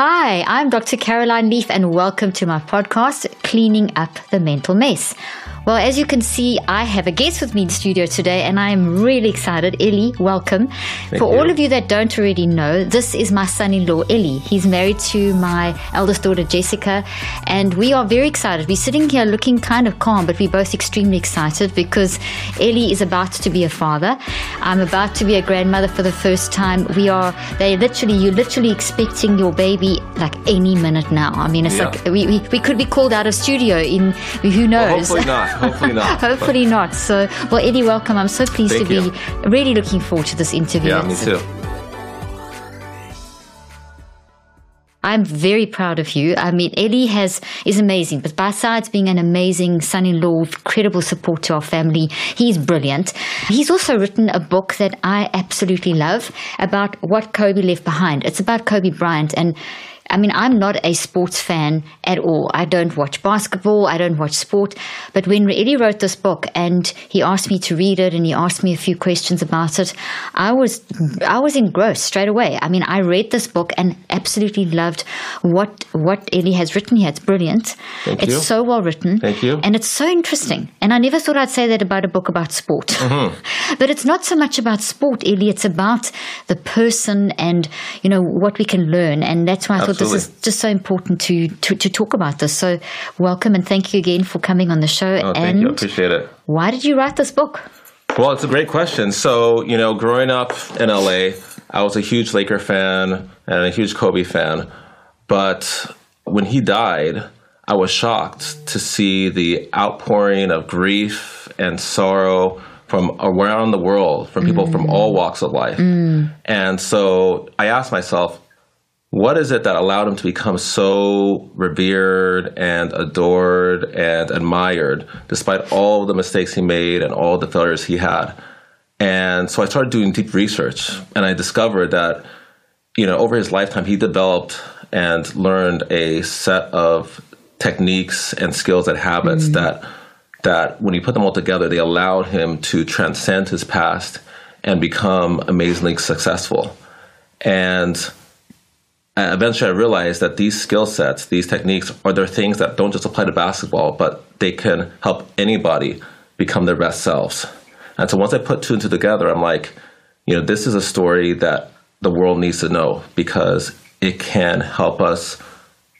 Hi, I'm Dr. Caroline Leaf, and welcome to my podcast, Cleaning Up the Mental Mess. Well, as you can see, I have a guest with me in the studio today, and I am really excited. Eli, welcome. Thank For you. all of you that don't already know, this is my son in law, Eli. He's married to my eldest daughter, Jessica, and we are very excited. We're sitting here looking kind of calm, but we're both extremely excited because Eli is about to be a father. I'm about to be a grandmother for the first time. We are, they literally, you're literally expecting your baby like any minute now. I mean, it's Yeah. like we, we, we could be called out of studio in who knows. Well, hopefully not. Hopefully not. Hopefully not. So, well, Eli, welcome. I'm so pleased Thank to you. be really looking forward to this interview. Yeah, me too. I'm very proud of you. I mean, Eli has is amazing, but besides being an amazing son-in-law with incredible support to our family, he's brilliant. He's also written a book that I absolutely love about what Kobe left behind. It's about Kobe Bryant and I mean, I'm not a sports fan at all. I don't watch basketball. I don't watch sport. But when Eli wrote this book and he asked me to read it and he asked me a few questions about it, I was, I was engrossed straight away. I mean, I read this book and absolutely loved what, what Eli has written here. It's brilliant. Thank it's you. so well written. Thank you. And it's so interesting. And I never thought I'd say that about a book about sport. Mm-hmm. but it's not so much about sport, Eli. It's about the person and, you know, what we can learn. And that's why I thought this is just so important to, to, to talk about this. So welcome and thank you again for coming on the show. Oh, thank and you. I appreciate it. why did you write this book? Well, it's a great question. So, you know, growing up in LA, I was a huge Laker fan and a huge Kobe fan. But when he died, I was shocked to see the outpouring of grief and sorrow from around the world, from people from mm. all walks of life. Mm. And so I asked myself, what is it that allowed him to become so revered and adored and admired despite all the mistakes he made and all the failures he had? And so i started doing deep research and i discovered that you know over his lifetime he developed and learned a set of techniques and skills and habits mm. that that when you put them all together they allowed him to transcend his past and become amazingly successful. And uh, eventually I realized that these skill sets, these techniques, are there things that don't just apply to basketball, but they can help anybody become their best selves. And so once I put two and two together, I'm like, you know, this is a story that the world needs to know because it can help us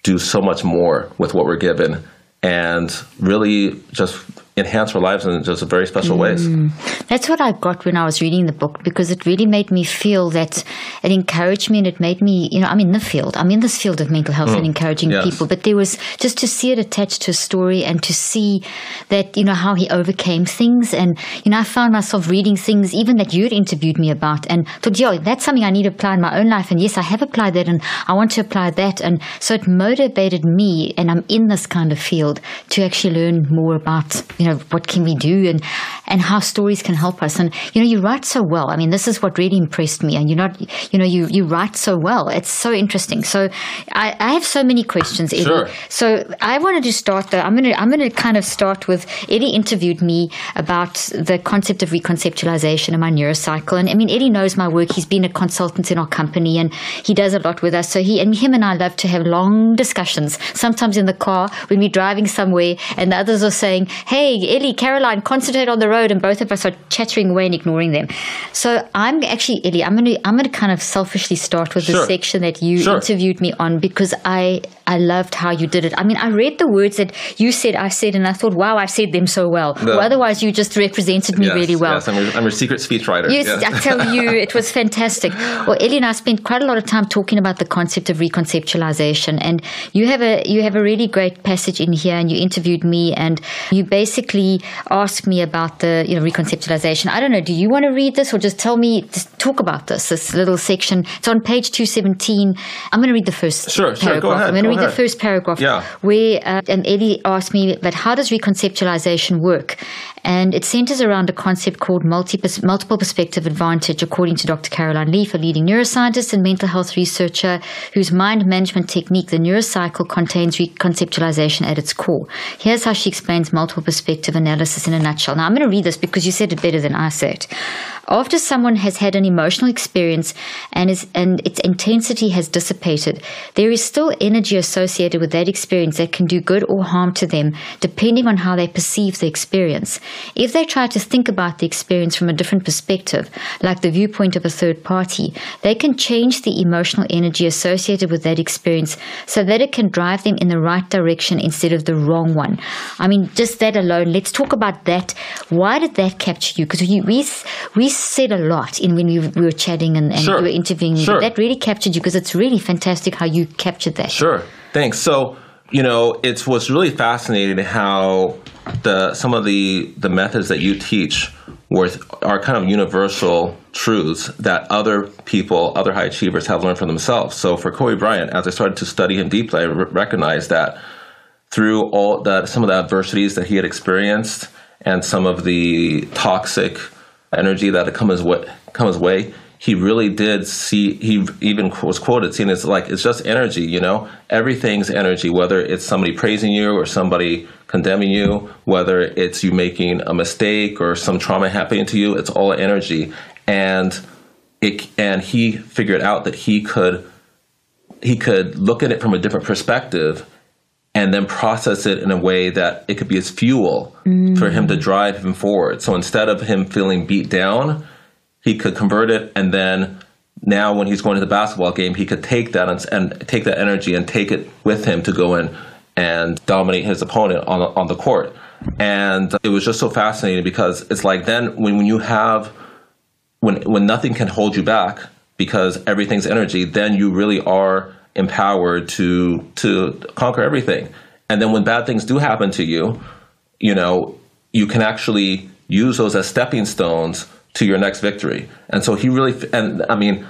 do so much more with what we're given and really just enhance our lives in just very special ways. Mm. That's what I got when I was reading the book because it really made me feel that it encouraged me and it made me, you know, I'm in the field. I'm in this field of mental health and mm. encouraging yes. people. But there was just to see it attached to a story and to see that, you know, how he overcame things. And, you know, I found myself reading things even that you'd interviewed me about and thought, yo, that's something I need to apply in my own life. And yes, I have applied that and I want to apply that. And so it motivated me and I'm in this kind of field to actually learn more about, you know, what can we do and, and how stories can help us. And, you know, you write so well. I mean, this is what really impressed me. And you're not, you know, you, you write so well. It's so interesting. So I, I have so many questions, Eli. Sure. So I wanted to start though. I'm going to, I'm going to kind of start with Eli interviewed me about the concept of reconceptualization and my neurocycle. And I mean, Eli knows my work. He's been a consultant in our company and he does a lot with us. So he, and him and I love to have long discussions, sometimes in the car when we're driving somewhere and the others are saying, Hey, Eli, Caroline, concentrate on the road. And both of us are chattering away and ignoring them. So I'm actually, Eli, I'm going to, I'm to kind of selfishly start with the section that you Sure. interviewed me on because I, I loved how you did it. I mean, I read the words that you said, I said, and I thought, wow, I've said them so well. well otherwise, you just represented me Yes, really well. Yes, I'm your, I'm your secret speechwriter. Yes, Yes. I tell you, it was fantastic. Well, Eli and I spent quite a lot of time talking about the concept of reconceptualization, and you have a you have a really great passage in here, and you interviewed me, and you basically asked me about the you know reconceptualization. I don't know. Do you want to read this, or just tell me? Just talk about this. This little section. It's on page two seventeen. I'm going to read the first Sure, sure, paragraph. go ahead, I'm going to read the first paragraph Yeah. where uh, and Eli asked me, but how does reconceptualization work? And it centers around a concept called multi- multiple perspective advantage, according to Dr. Caroline Leaf, a leading neuroscientist and mental health researcher whose mind management technique, the neurocycle, contains reconceptualization at its core. Here's how she explains multiple perspective analysis in a nutshell. Now, I'm going to read this because you said it better than I said. After someone has had an emotional experience and is and its intensity has dissipated, there is still energy associated with that experience that can do good or harm to them depending on how they perceive the experience. If they try to think about the experience from a different perspective, like the viewpoint of a third party, they can change the emotional energy associated with that experience so that it can drive them in the right direction instead of the wrong one. I mean, just that alone. Let's talk about that. Why did that capture you? Because we we we said a lot in when we, we were chatting and, and sure. we were interviewing you. Sure. That really captured you because it's really fantastic how you captured that. Sure. Thanks. So, you know, it's what's really fascinating how the some of the the methods that you teach were are kind of universal truths that other people, other high achievers have learned for themselves. So for Kobe Bryant, as I started to study him deeply, I recognized that through all that some of the adversities that he had experienced and some of the toxic energy that come his way, come his way, he really did see. He even was quoted saying, "It's like it's just energy, you know. Everything's energy. Whether it's somebody praising you or somebody condemning you, whether it's you making a mistake or some trauma happening to you, it's all energy." And it and he figured out that he could he could look at it from a different perspective and then process it in a way that it could be as fuel mm. for him to drive him forward. So instead of him feeling beat down, he could convert it and then now when he's going to the basketball game, he could take that and, and take that energy and take it with him to go in and dominate his opponent on on the court. And it was just so fascinating because it's like then when, when you have when when nothing can hold you back because everything's energy, then you really are empowered to to conquer everything. And then when bad things do happen to you, you know, you can actually use those as stepping stones to your next victory. And so he really and I mean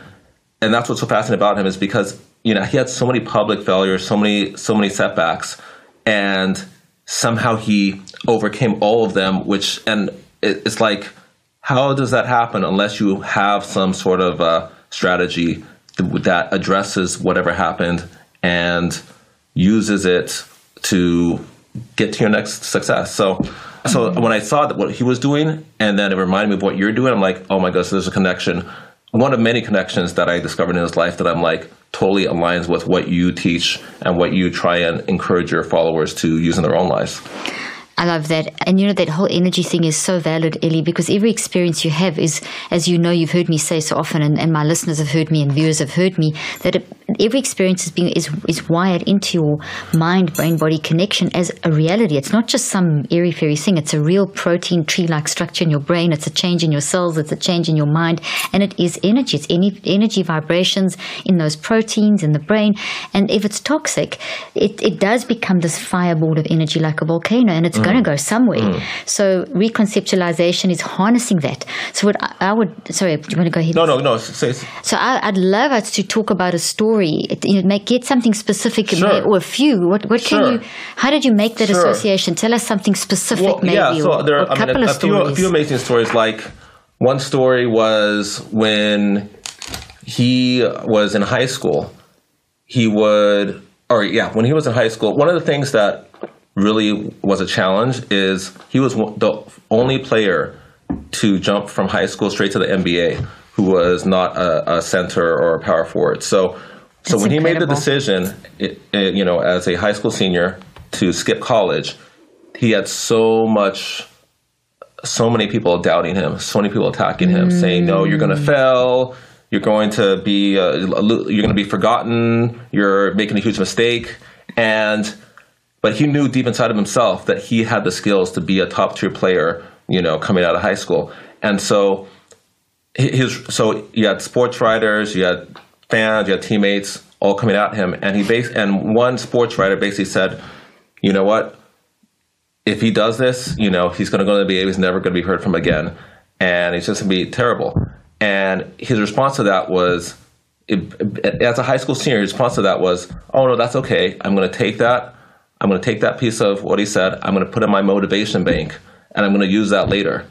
and that's what's so fascinating about him is because you know he had so many public failures, so many so many setbacks, and somehow he overcame all of them. Which and it's like, how does that happen unless you have some sort of uh, strategy that addresses whatever happened and uses it to get to your next success. So, so mm-hmm. when I saw that what he was doing, and then it reminded me of what you're doing, I'm like, oh my gosh, there's a connection. One of many connections that I discovered in his life that I'm like totally aligns with what you teach and what you try and encourage your followers to use in their own lives. I love that. And you know, that whole energy thing is so valid, Eli, because every experience you have is, as you know, you've heard me say so often, and, and my listeners have heard me and viewers have heard me, that it, every experience is being, is, is wired into your mind, brain, body connection as a reality. It's not just some airy fairy thing. It's a real protein tree like structure in your brain. It's a change in your cells. It's a change in your mind. And it is energy. It's any energy vibrations in those proteins in the brain. And if it's toxic, it, it does become this fireball of energy like a volcano. And it's mm going to go somewhere. Mm. So reconceptualization is harnessing that. So what I, I, would, sorry, do you want to go ahead? No, no, no. Say, so I, would love us to talk about a story, you know, make, get something specific sure. or a few. What, what sure. can you, how did you make that sure. association? Tell us something specific well, maybe. Yeah, so there are a couple mean, a, of a few, a few amazing stories. Like one story was when he was in high school, he would, or yeah, when he was in high school, one of the things that really was a challenge is he was the only player to jump from high school straight to the NBA who was not a, a center or a power forward. So, so when incredible. he made the decision, it, it, you know, as a high school senior to skip college, he had so much, so many people doubting him, so many people attacking him, mm. saying, "No, you're going to fail." You're going to be uh, you're going to be forgotten. You're making a huge mistake, and but he knew deep inside of himself that he had the skills to be a top tier player, you know, coming out of high school. And so his so you had sports writers, you had fans, you had teammates all coming at him, and he base and one sports writer basically said, you know what, if he does this, you know, he's going to go to the NBA, he's never going to be heard from again, and he's just going to be terrible. And his response to that was, as a high school senior, his response to that was, oh no, that's okay. I'm going to take that I'm going to take that piece of what he said. I'm going to put in my motivation bank and I'm going to use that later.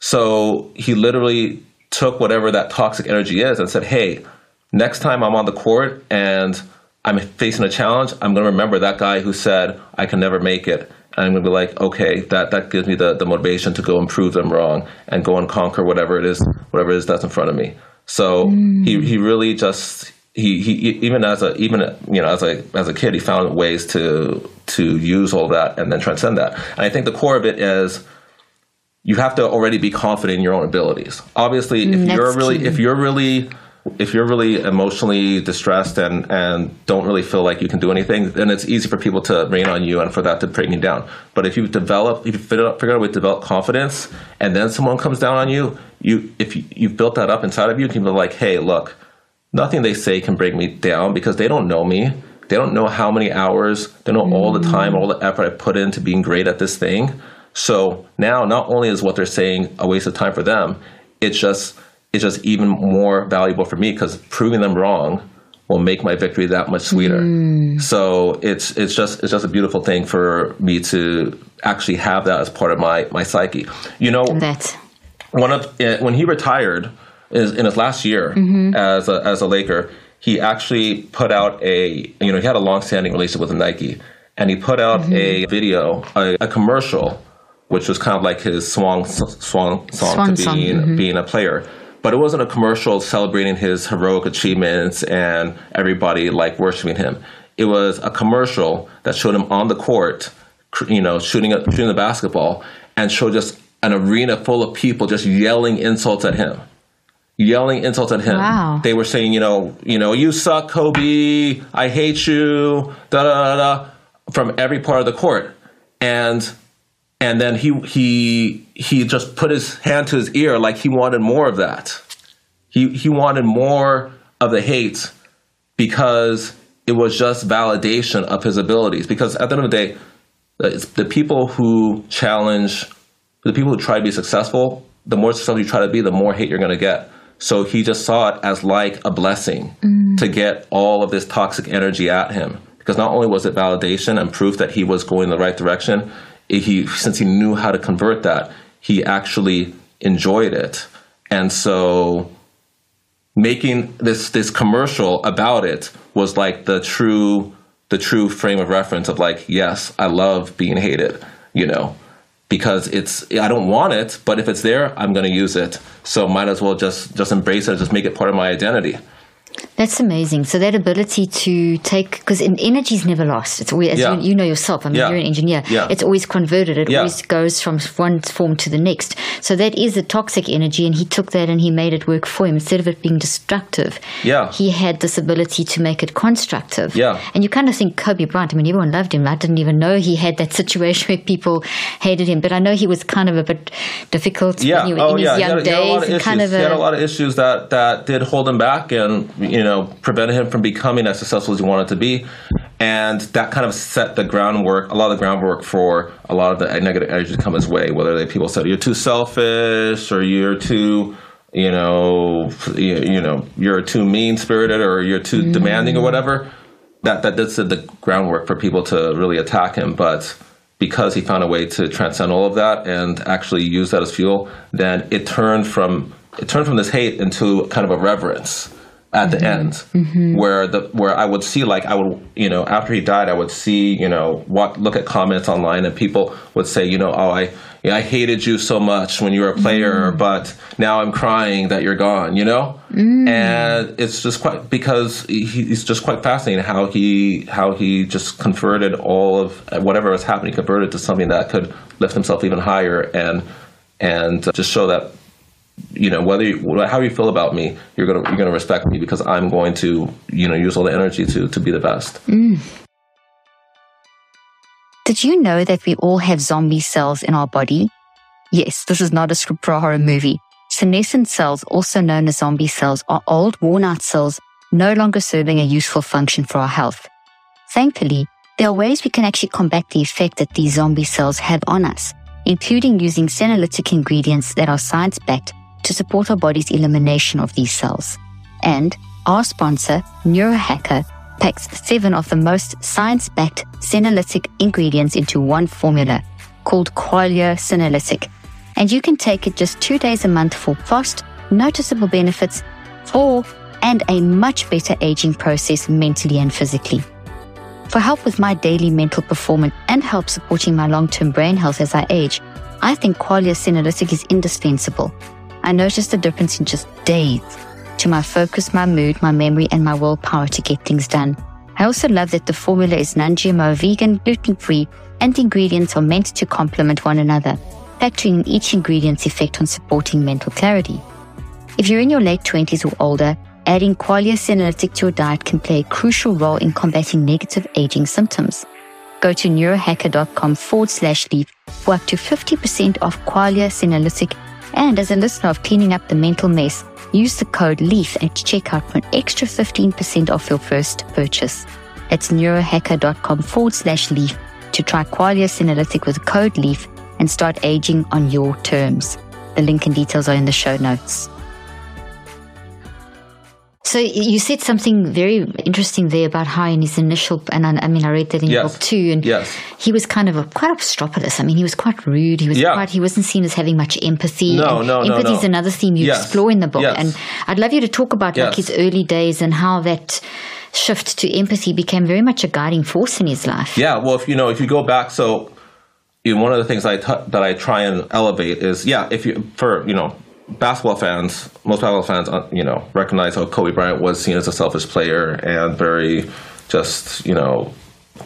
So he literally took whatever that toxic energy is and said, hey, next time I'm on the court and I'm facing a challenge, I'm going to remember that guy who said I can never make it. And I'm going to be like, okay, that, that gives me the, the motivation to go and prove them wrong and go and conquer whatever it is, whatever it is that's in front of me. So mm. he, he really just, he, he even as a even you know as a as a kid he found ways to to use all that and then transcend that and i think the core of it is you have to already be confident in your own abilities. Obviously, if Next you're really key. if you're really if you're really emotionally distressed and and don't really feel like you can do anything, then it's easy for people to rain on you and for that to bring you down. But if you develop, if you figure out, a way to develop confidence, and then someone comes down on you, you if you, you've built that up inside of you, you can be like, hey, look, nothing they say can bring me down because they don't know me. They don't know how many hours, they don't know mm. all the time, all the effort I put into being great at this thing. So now, not only is what they're saying a waste of time for them, it's just it's just even more valuable for me because proving them wrong will make my victory that much sweeter. Mm. So it's it's just it's just a beautiful thing for me to actually have that as part of my my psyche. You know, that one of eh, when he retired is in his last year mm-hmm. as a, as a Laker, he actually put out a you know he had a long standing relationship with Nike, and he put out mm-hmm. a video, a, a commercial which was kind of like his swan swan song swan to song. mm-hmm. being a player. But it wasn't a commercial celebrating his heroic achievements and everybody like worshiping him. It was a commercial that showed him on the court, you know, shooting a, shooting the basketball, and showed just an arena full of people just yelling insults at him yelling insults at him. Wow. They were saying, you know, you know, you suck, Kobe. I hate you. Da da da da. From every part of the court, and and then he he he just put his hand to his ear like he wanted more of that. He he wanted more of the hate because it was just validation of his abilities. Because at the end of the day, the people who challenge, the people who try to be successful, the more successful you try to be, the more hate you're going to get. So he just saw it as like a blessing mm. to get all of this toxic energy at him. Because not only was it validation and proof that he was going in the right direction, he since he knew how to convert that, he actually enjoyed it. And so making this this commercial about it was like the true the true frame of reference of like, yes, I love being hated, you know, because it's I don't want it, but if it's there, I'm to use it. So might as well just just embrace it, just make it part of my identity. That's amazing. So that ability to take, because energy is never lost. It's always, as yeah. you, you, know yourself. I mean, yeah. you're an engineer. Yeah. It's always converted. It always goes from one form to the next. So that is a toxic energy, and he took that and he made it work for him instead of it being destructive. Yeah. He had this ability to make it constructive. Yeah. And you kind of think Kobe Bryant. I mean, everyone loved him. I didn't even know he had that situation where people hated him, but I know he was kind of a bit difficult. Yeah. When he, oh, in his young days. He, kind of a, he had a lot of issues that that did hold him back, and you know, prevented him from becoming as successful as he wanted to be. And that kind of set the groundwork, a lot of the groundwork for a lot of the negative energy to come his way, whether they, people said you're too selfish or you're too, you know, you, you know, you're too mean spirited or you're too mm. demanding or whatever. That, that did set the groundwork for people to really attack him. But because he found a way to transcend all of that and actually use that as fuel, then it turned from it turned from this hate into kind of a reverence at the mm-hmm. end mm-hmm. where the where I would see like I would you know after he died I would see you know what look at comments online and people would say you know oh I you I hated you so much when you were a player mm. but now I'm crying that you're gone you know mm. and it's just quite because he, he's just quite fascinating how he how he just converted all of whatever was happening converted to something that could lift himself even higher and and just show that you know whether you, how you feel about me you're gonna you're gonna respect me because i'm going to you know use all the energy to to be the best. Mm. did you know that we all have zombie cells in our body? Yes this is not a script for a horror movie. Senescent cells also known as zombie cells are old worn out cells no longer serving a useful function for our health. Thankfully there are ways we can actually combat the effect that these zombie cells have on us including using senolytic ingredients that are science backed to support our body's elimination of these cells. And our sponsor, Neurohacker, packs seven of the most science backed senolytic ingredients into one formula, called Qualia Senolytic, and you can take it just two days a month for fast, noticeable benefits for and a much better aging process mentally and physically. For help with my daily mental performance and help supporting my long term brain health as I age, I think Qualia Senolytic is indispensable. I noticed a difference in just days to my focus, my mood, my memory, and my willpower to get things done. I also love that the formula is non GMO, vegan, gluten free, and the ingredients are meant to complement one another, factoring in each ingredient's effect on supporting mental clarity. If you're in your late 20s or older, adding Qualia Senolytic to your diet can play a crucial role in combating negative aging symptoms. Go to neurohacker.com forward slash leaf for up to 50% off Qualia Senolytic. And as a listener of Cleaning Up the Mental Mess, use the code LEAF at checkout for an extra 15% off your first purchase. That's neurohacker.com forward slash leaf to try Qualia Senolytic with code LEAF and start aging on your terms. The link and details are in the show notes. So you said something very interesting there about how in his initial, and I, I mean, I read that in Yes. your book too, and Yes. he was kind of a, quite obstropolous. I mean, he was quite rude. He was Yeah. quite, he wasn't seen as having much empathy. No, and no, no, Empathy no. is another theme you Yes. explore in the book. And I'd love you to talk about like his early days and how that shift to empathy became very much a guiding force in his life. Yeah, well, if you know, if you go back, so you know, one of the things I t- that I try and elevate is, yeah, if you for you know basketball fans, most basketball fans, uh, you know, recognize how Kobe Bryant was seen as a selfish player and very just you know,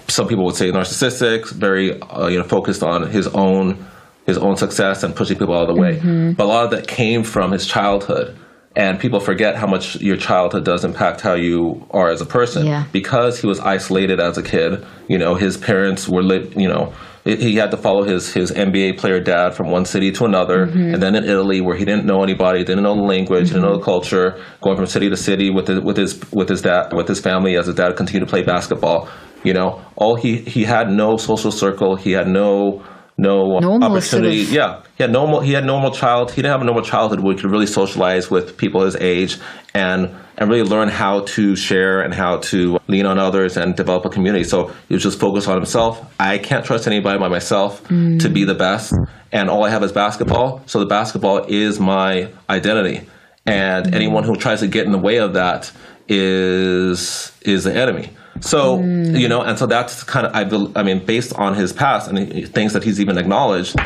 some people would say narcissistic, very uh, you know focused on his own his own success and pushing people out of the way. But a lot of that came from his childhood. And people forget how much your childhood does impact how you are as a person Yeah. because he was isolated as a kid. You know, his parents were lit. You know, he- had to follow his his NBA player dad from one city to another, mm-hmm. and then in Italy where he didn't know anybody, didn't know the language, didn't know the mm-hmm. culture, going from city to city with his, with his with his dad with his family as his dad continued to play basketball. You know, all he he had no social circle. He had no no uh, Normal sort opportunity. of- Yeah, he had normal. He had normal child. He didn't have a normal childhood where he could really socialize with people his age and and really learn how to share and how to lean on others and develop a community. So he was just focused on himself. I can't trust anybody by myself to be the best, and all I have is basketball. So the basketball is my identity, and anyone who tries to get in the way of that is is the enemy. So you mm. know, and so that's kind of I, I mean, based on his past and things that he's even acknowledged,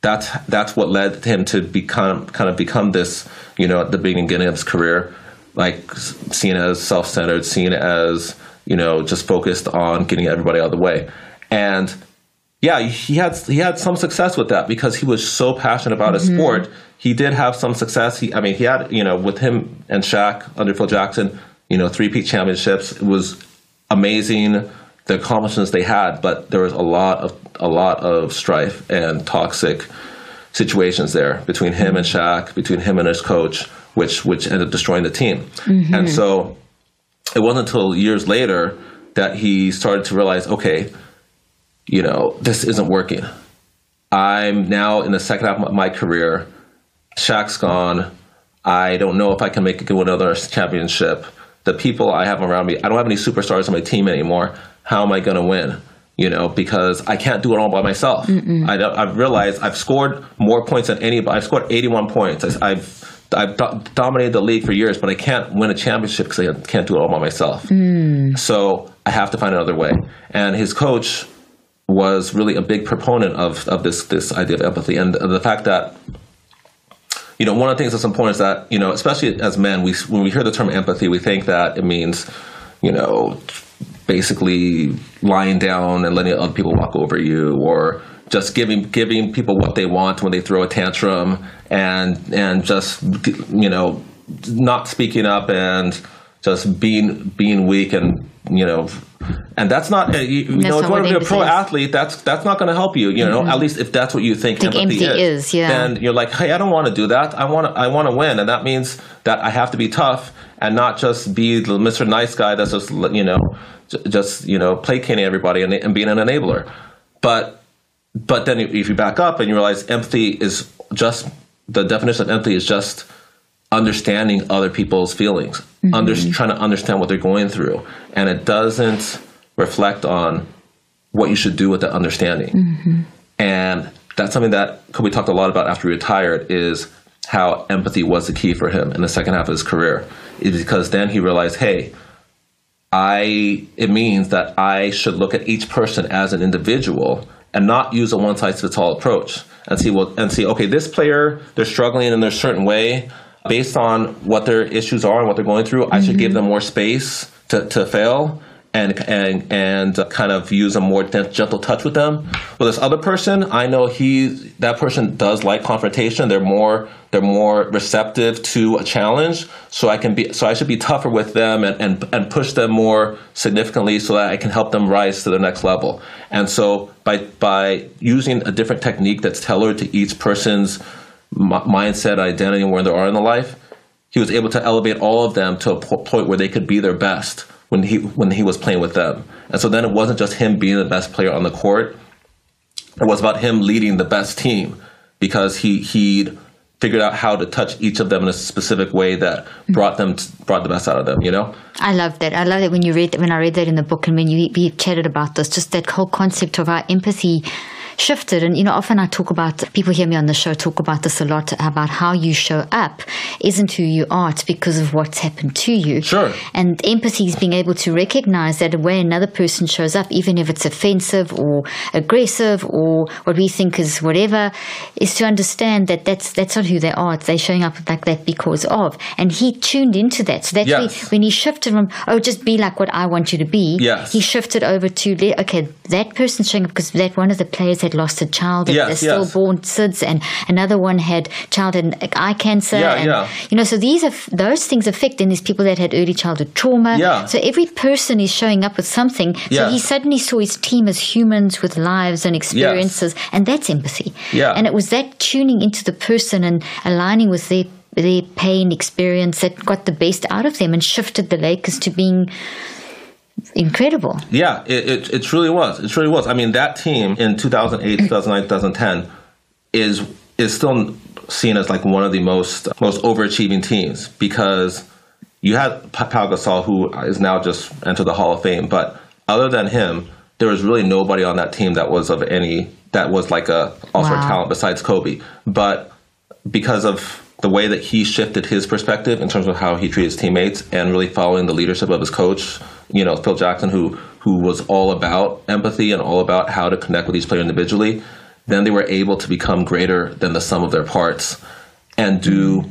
that's that's what led him to become kind of become this. You know, at the beginning of his career, like seen as self-centered, seen as you know just focused on getting everybody out of the way, and yeah, he had he had some success with that because he was so passionate about his mm-hmm. sport. He did have some success. He, I mean, he had you know with him and Shaq under Phil Jackson, you know, three peat championships. It was amazing the accomplishments they had, but there was a lot of a lot of strife and toxic situations there between him and Shaq, between him and his coach, which which ended up destroying the team. Mm-hmm. And so it wasn't until years later that he started to realize, okay, you know, this isn't working. I'm now in the second half of my career. Shaq's gone. I don't know if I can make it to another championship. The people I have around me, I don't have any superstars on my team anymore. How am I going to win? You know, because I can't do it all by myself. I, don't- I've realized I've scored more points than anybody. I've scored 81 points. I- I've I've do- dominated the league for years, but I can't win a championship because I can't do it all by myself. Mm. So I have to find another way. And his coach was really a big proponent of, of this this idea of empathy and the fact that you know one of the things that's important is that you know especially as men we when we hear the term empathy we think that it means you know basically lying down and letting other people walk over you or just giving giving people what they want when they throw a tantrum and and just you know not speaking up and just being being weak and you know and that's not uh, you, you That's know if not you want to be a pro is. athlete that's that's not going to help you you know at least if that's what you think, Think empathy, empathy is, yeah. then you're like hey i don't want to do that. I want to i want to win. And that means that i have to be tough and not just be the mr nice guy that's just you know just you know placating everybody and, and being an enabler. But but then if you back up and you realize empathy is just the definition of empathy is just understanding other people's feelings, mm-hmm. under, trying to understand what they're going through, and it doesn't reflect on what you should do with that understanding. Mm-hmm. And that's something that Kobe talked a lot about after he retired is how empathy was the key for him in the second half of his career. Is because then he realized, hey, I it means that I should look at each person as an individual and not use a one size fits all approach and see what and see okay this player they're struggling in a certain way based on what their issues are and what they're going through mm-hmm. I should give mm-hmm. them more space to, to fail and and and kind of use a more gentle touch with them. With this other person, I know he that person does like confrontation. They're more they're more receptive to a challenge. So I can be so I should be tougher with them and and, and push them more significantly so that I can help them rise to the next level. And so by by using a different technique that's tailored to each person's mindset, identity, and where they are in the life, he was able to elevate all of them to a point where they could be their best when he when he was playing with them. And so then it wasn't just him being the best player on the court. It was about him leading the best team because he he figured out how to touch each of them in a specific way that mm-hmm. brought them brought the best out of them you know i love that i love that when you read when i read that in the book and when you we chatted about this just that whole concept of our empathy shifted. And, you know, often I talk about, people hear me on the show talk about this a lot about how you show up isn't who you are. It's because of what's happened to you. Sure. And empathy is being able to recognize that way another person shows up, even if it's offensive or aggressive or what we think is whatever, is to understand that that's, that's not who they are. It's They're showing up like that because of. And he tuned into that. So that's yes. when he shifted from, oh, just be like what I want you to be. Yes. He shifted over to, okay, that person's showing up because that one of the players had lost a child and yes, they're yes. stillborn SIDS, and another one had childhood eye cancer. Yeah, and, yeah. You know, so these are those things affect, and these people that had early childhood trauma. Yeah. So every person is showing up with something. So yes. he suddenly saw his team as humans with lives and experiences, yes. and that's empathy. Yeah. And it was that tuning into the person and aligning with their their pain experience that got the best out of them and shifted the Lakers to being incredible. Yeah, it, it, it truly was. It truly was. I mean, that team in 2008, 2009, 2010 is is still seen as like one of the most most overachieving teams because you had Pau Gasol, who is now just entered the Hall of Fame, but other than him, there was really nobody on that team that was of any that was like a all-star wow. talent besides Kobe. But because of the way that he shifted his perspective in terms of how he treated his teammates and really following the leadership of his coach, you know, Phil Jackson, who who was all about empathy and all about how to connect with each player individually, then they were able to become greater than the sum of their parts and do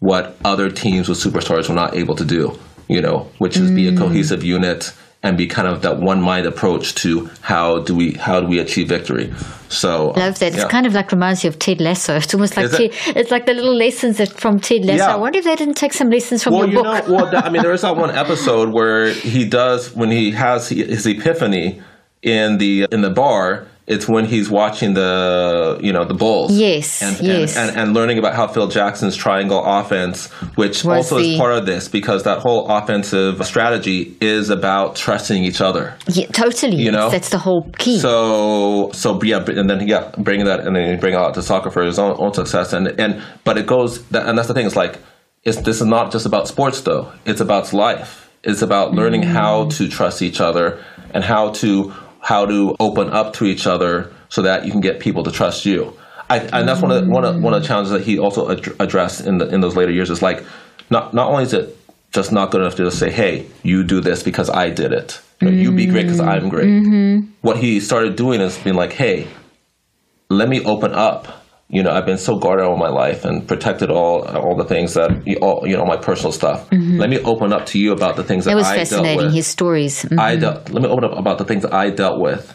what other teams with superstars were not able to do, you know, which is mm. be a mm. cohesive unit and be kind of that one mind approach to how do we how do we achieve victory. So um, love that. Yeah. It's kind of like reminds you of Ted Lasso. It's almost like Ted, it's like the little lessons that from Ted Lasso. Yeah. I wonder if they didn't take some lessons from well, your you book. Know, well, I mean, there is that one episode where he does when he has his epiphany in the in the bar it's when he's watching the you know the Bulls. Yes, and, yes. And, and, and learning about how Phil Jackson's triangle offense, which Was also the, is part of this because that whole offensive strategy is about trusting each other. Yeah, totally. You know, that's the whole key. So so yeah, and then yeah, bringing that and then bring it out to soccer for his own, own success and and but it goes and that's the thing. It's like it's this is not just about sports though. It's about life. It's about learning mm. how to trust each other and how to how to open up to each other so that you can get people to trust you. I, and that's one of the, one of one of the challenges that he also ad- addressed in the in those later years is like not not only is it just not good enough to just say hey you do this because I did it mm-hmm. you be great because I'm great. Mm-hmm. What he started doing is being like hey let me open up you know, I've been so guarded all my life and protected all all the things that all you know my personal stuff. Mm-hmm. Let me open up to you about the things that, that was I fascinating. Dealt with. His stories. Mm-hmm. I dealt, let me open up about the things I dealt with,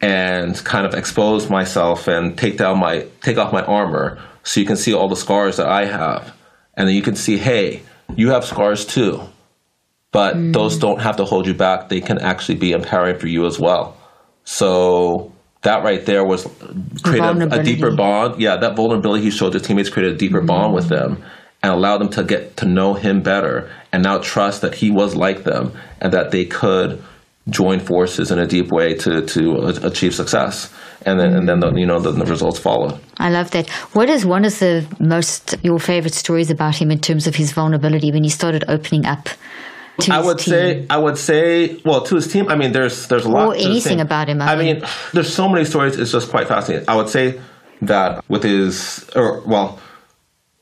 and kind of expose myself and take down my take off my armor so you can see all the scars that I have, and then you can see, hey, you have scars too, but mm. those don't have to hold you back. They can actually be empowering for you as well. So that right there was created a, a, deeper bond. Yeah, that vulnerability he showed his teammates created a deeper mm-hmm. bond with them and allowed them to get to know him better and now trust that he was like them and that they could join forces in a deep way to to achieve success. And then and then the, you know the, the results follow I love that. What is one of the most your favorite stories about him in terms of his vulnerability when he started opening up? To I would team. say, I would say, well, to his team. I mean, there's there's a lot. Or anything about him, I I, mean. mean, there's so many stories. It's just quite fascinating. I would say that with his, or well,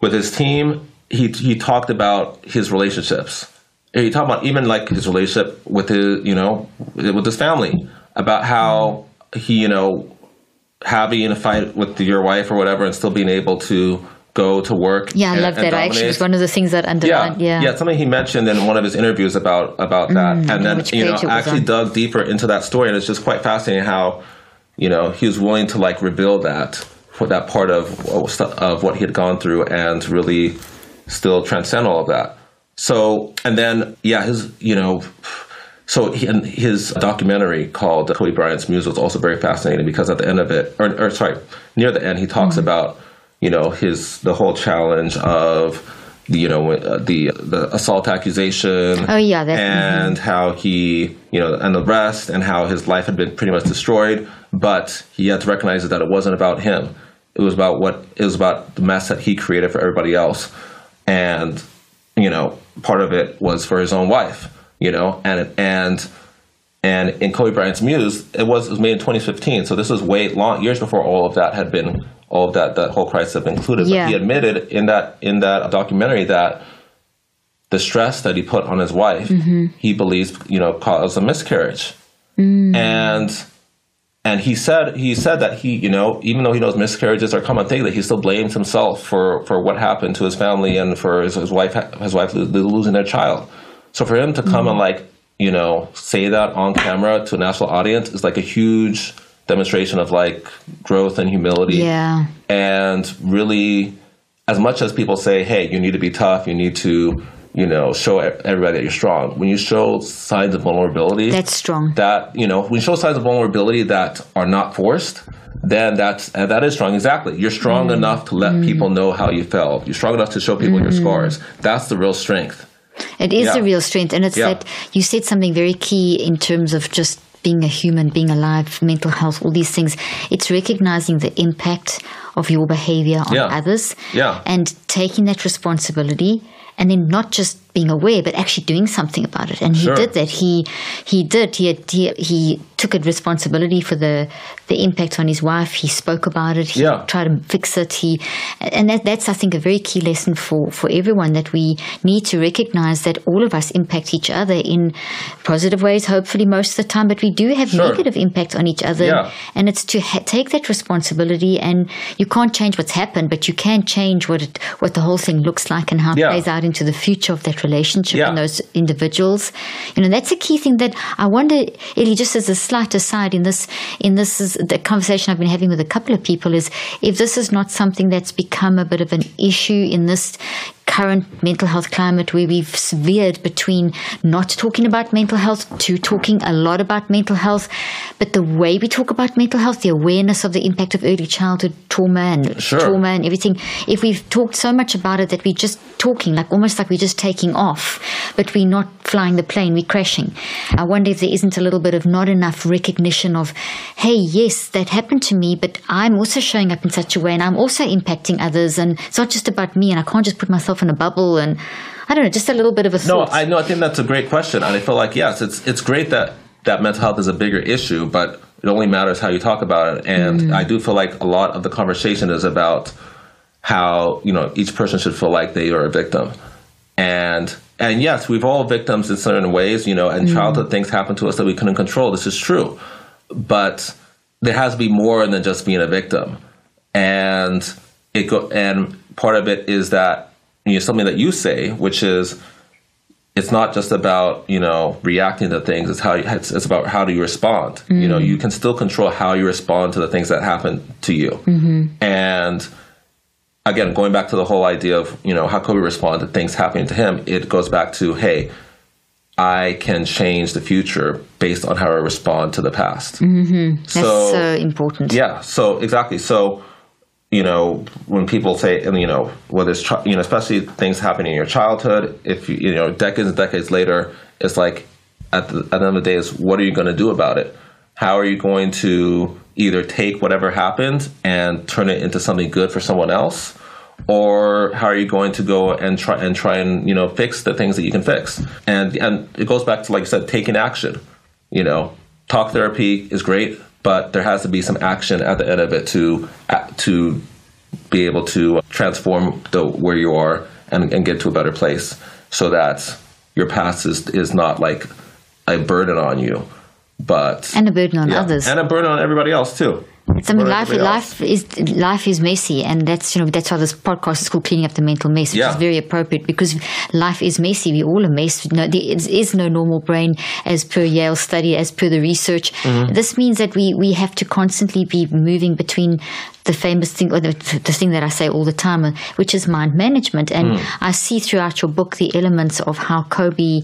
with his team, he he talked about his relationships. He talked about even like his relationship with his, you know, with his family. About how he, you know, having a fight with your wife or whatever, and still being able to go to work. Yeah, I and- love that. Actually, it was one of the things that Yeah, underlined. Yeah. yeah, something he mentioned in one of his interviews about about that, and then you know page it was actually on. dug deeper into that story, and it's just quite fascinating how you know he was willing to like reveal that for that part of of what he had gone through and really still transcend all of that. So and then yeah, his you know. So he, and his documentary called Kobe Bryant's Muse was also very fascinating because at the end of it, or, or sorry, near the end, he talks Mm-hmm. about you know his the whole challenge of the, you know uh, the the assault accusation. Oh, yeah, and how he you know and the rest and how his life had been pretty much destroyed, but he had to recognize that it wasn't about him. It was about what it was about the mess that he created for everybody else, and you know part of it was for his own wife. You know, and and and in Kobe Bryant's Muse, it was, it was made in 2015. So this was way long years before all of that had been all of that that whole crisis been included. Yeah. But he admitted in that in that documentary that the stress that he put on his wife, mm-hmm. he believes you know caused a miscarriage, mm. and and he said he said that he you know even though he knows miscarriages are a common thing that he still blames himself for for what happened to his family and for his, his wife his wife losing their child. So for him to come and mm. like you know say that on camera to a national audience is like a huge demonstration of like growth and humility Yeah. and really as much as people say hey you need to be tough you need to you know show everybody that you're strong when you show signs of vulnerability That's strong. that you know when you show signs of vulnerability that are not forced then that's that is strong exactly you're strong Mm. enough to let people know how you felt you're strong enough to show people your Mm. scars that's the real strength It is Yeah. a real strength, and it's Yeah. that you said something very key in terms of just being a human, being alive, mental health, all these things. It's recognizing the impact of your behavior on Yeah. others, Yeah. and taking that responsibility, and then not just being aware, but actually doing something about it. And he Sure. did that. He he did. He had, he, he took a responsibility for the the impact on his wife. He spoke about it. He Yeah. tried to fix it. He and that, that's I think a very key lesson for for everyone that we need to recognize that all of us impact each other in positive ways. Hopefully, most of the time, but we do have Sure. negative impact on each other. Yeah. And it's to ha- take that responsibility. And you can't change what's happened, but you can change what it what the whole thing looks like and how it Yeah. plays out into the future of that relationship Yeah. and those individuals. You know, that's a key thing that I wonder, Eli, just as a slight aside in this, in this is the conversation I've been having with a couple of people is if this is not something that's become a bit of an issue in this current mental health climate where we've veered between not talking about mental health to talking a lot about mental health, but the way we talk about mental health, the awareness of the impact of early childhood trauma and Sure. trauma and everything, if we've talked so much about it that we're just talking, like almost like we're just taking off, but we're not flying the plane, we're crashing. I wonder if there isn't a little bit of not enough recognition of, hey, yes, that happened to me, but I'm also showing up in such a way and I'm also impacting others. And it's not just about me and I can't just put myself in a bubble and I don't know, just a little bit of a No, thought. I know. I think that's a great question, and I feel like yes, it's it's great that that mental health is a bigger issue, but it only matters how you talk about it. And Mm. I do feel like a lot of the conversation is about how you know each person should feel like they are a victim, and and yes, we've all victims in certain ways. You know, and mm. childhood things happen to us that we couldn't control. This is true, but there has to be more than just being a victim, and it go and part of it is that you know something that you say, which is it's not just about you know reacting to things. It's how you, it's, it's about how do you respond? You know mm. you can still control how you respond to the things that happen to you. Mm-hmm. And again going back to the whole idea of you know how kobe responded to things happening to him it goes back to hey i can change the future based on how i respond to the past mm-hmm. That's so, uh, important. yeah. So exactly. So you know when people say and you know whether it's you know especially things happening in your childhood if you you know decades and decades later it's like at the, at the end of the day is what are you going to do about it how are you going to either take whatever happened and turn it into something good for someone else or how are you going to go and try and try and you know fix the things that you can fix? And and it goes back to like i said taking action. You know talk therapy is great but there has to be some action at the end of it to to be able to transform the where you are and, and get to a better place so that your past is is not like a burden on you but and a burden on yeah, others and a burden on everybody else too I mean, life life is life is messy, and that's you know that's why this podcast is called "Cleaning Up the Mental Mess," which yeah. is very appropriate because life is messy. We all a mess. No, there is no normal brain, as per Yale study, as per the research. Mm-hmm. This means that we we have to constantly be moving between the famous thing, or the, the thing that I say all the time, which is mind management. And mm. I see throughout your book the elements of how Kobe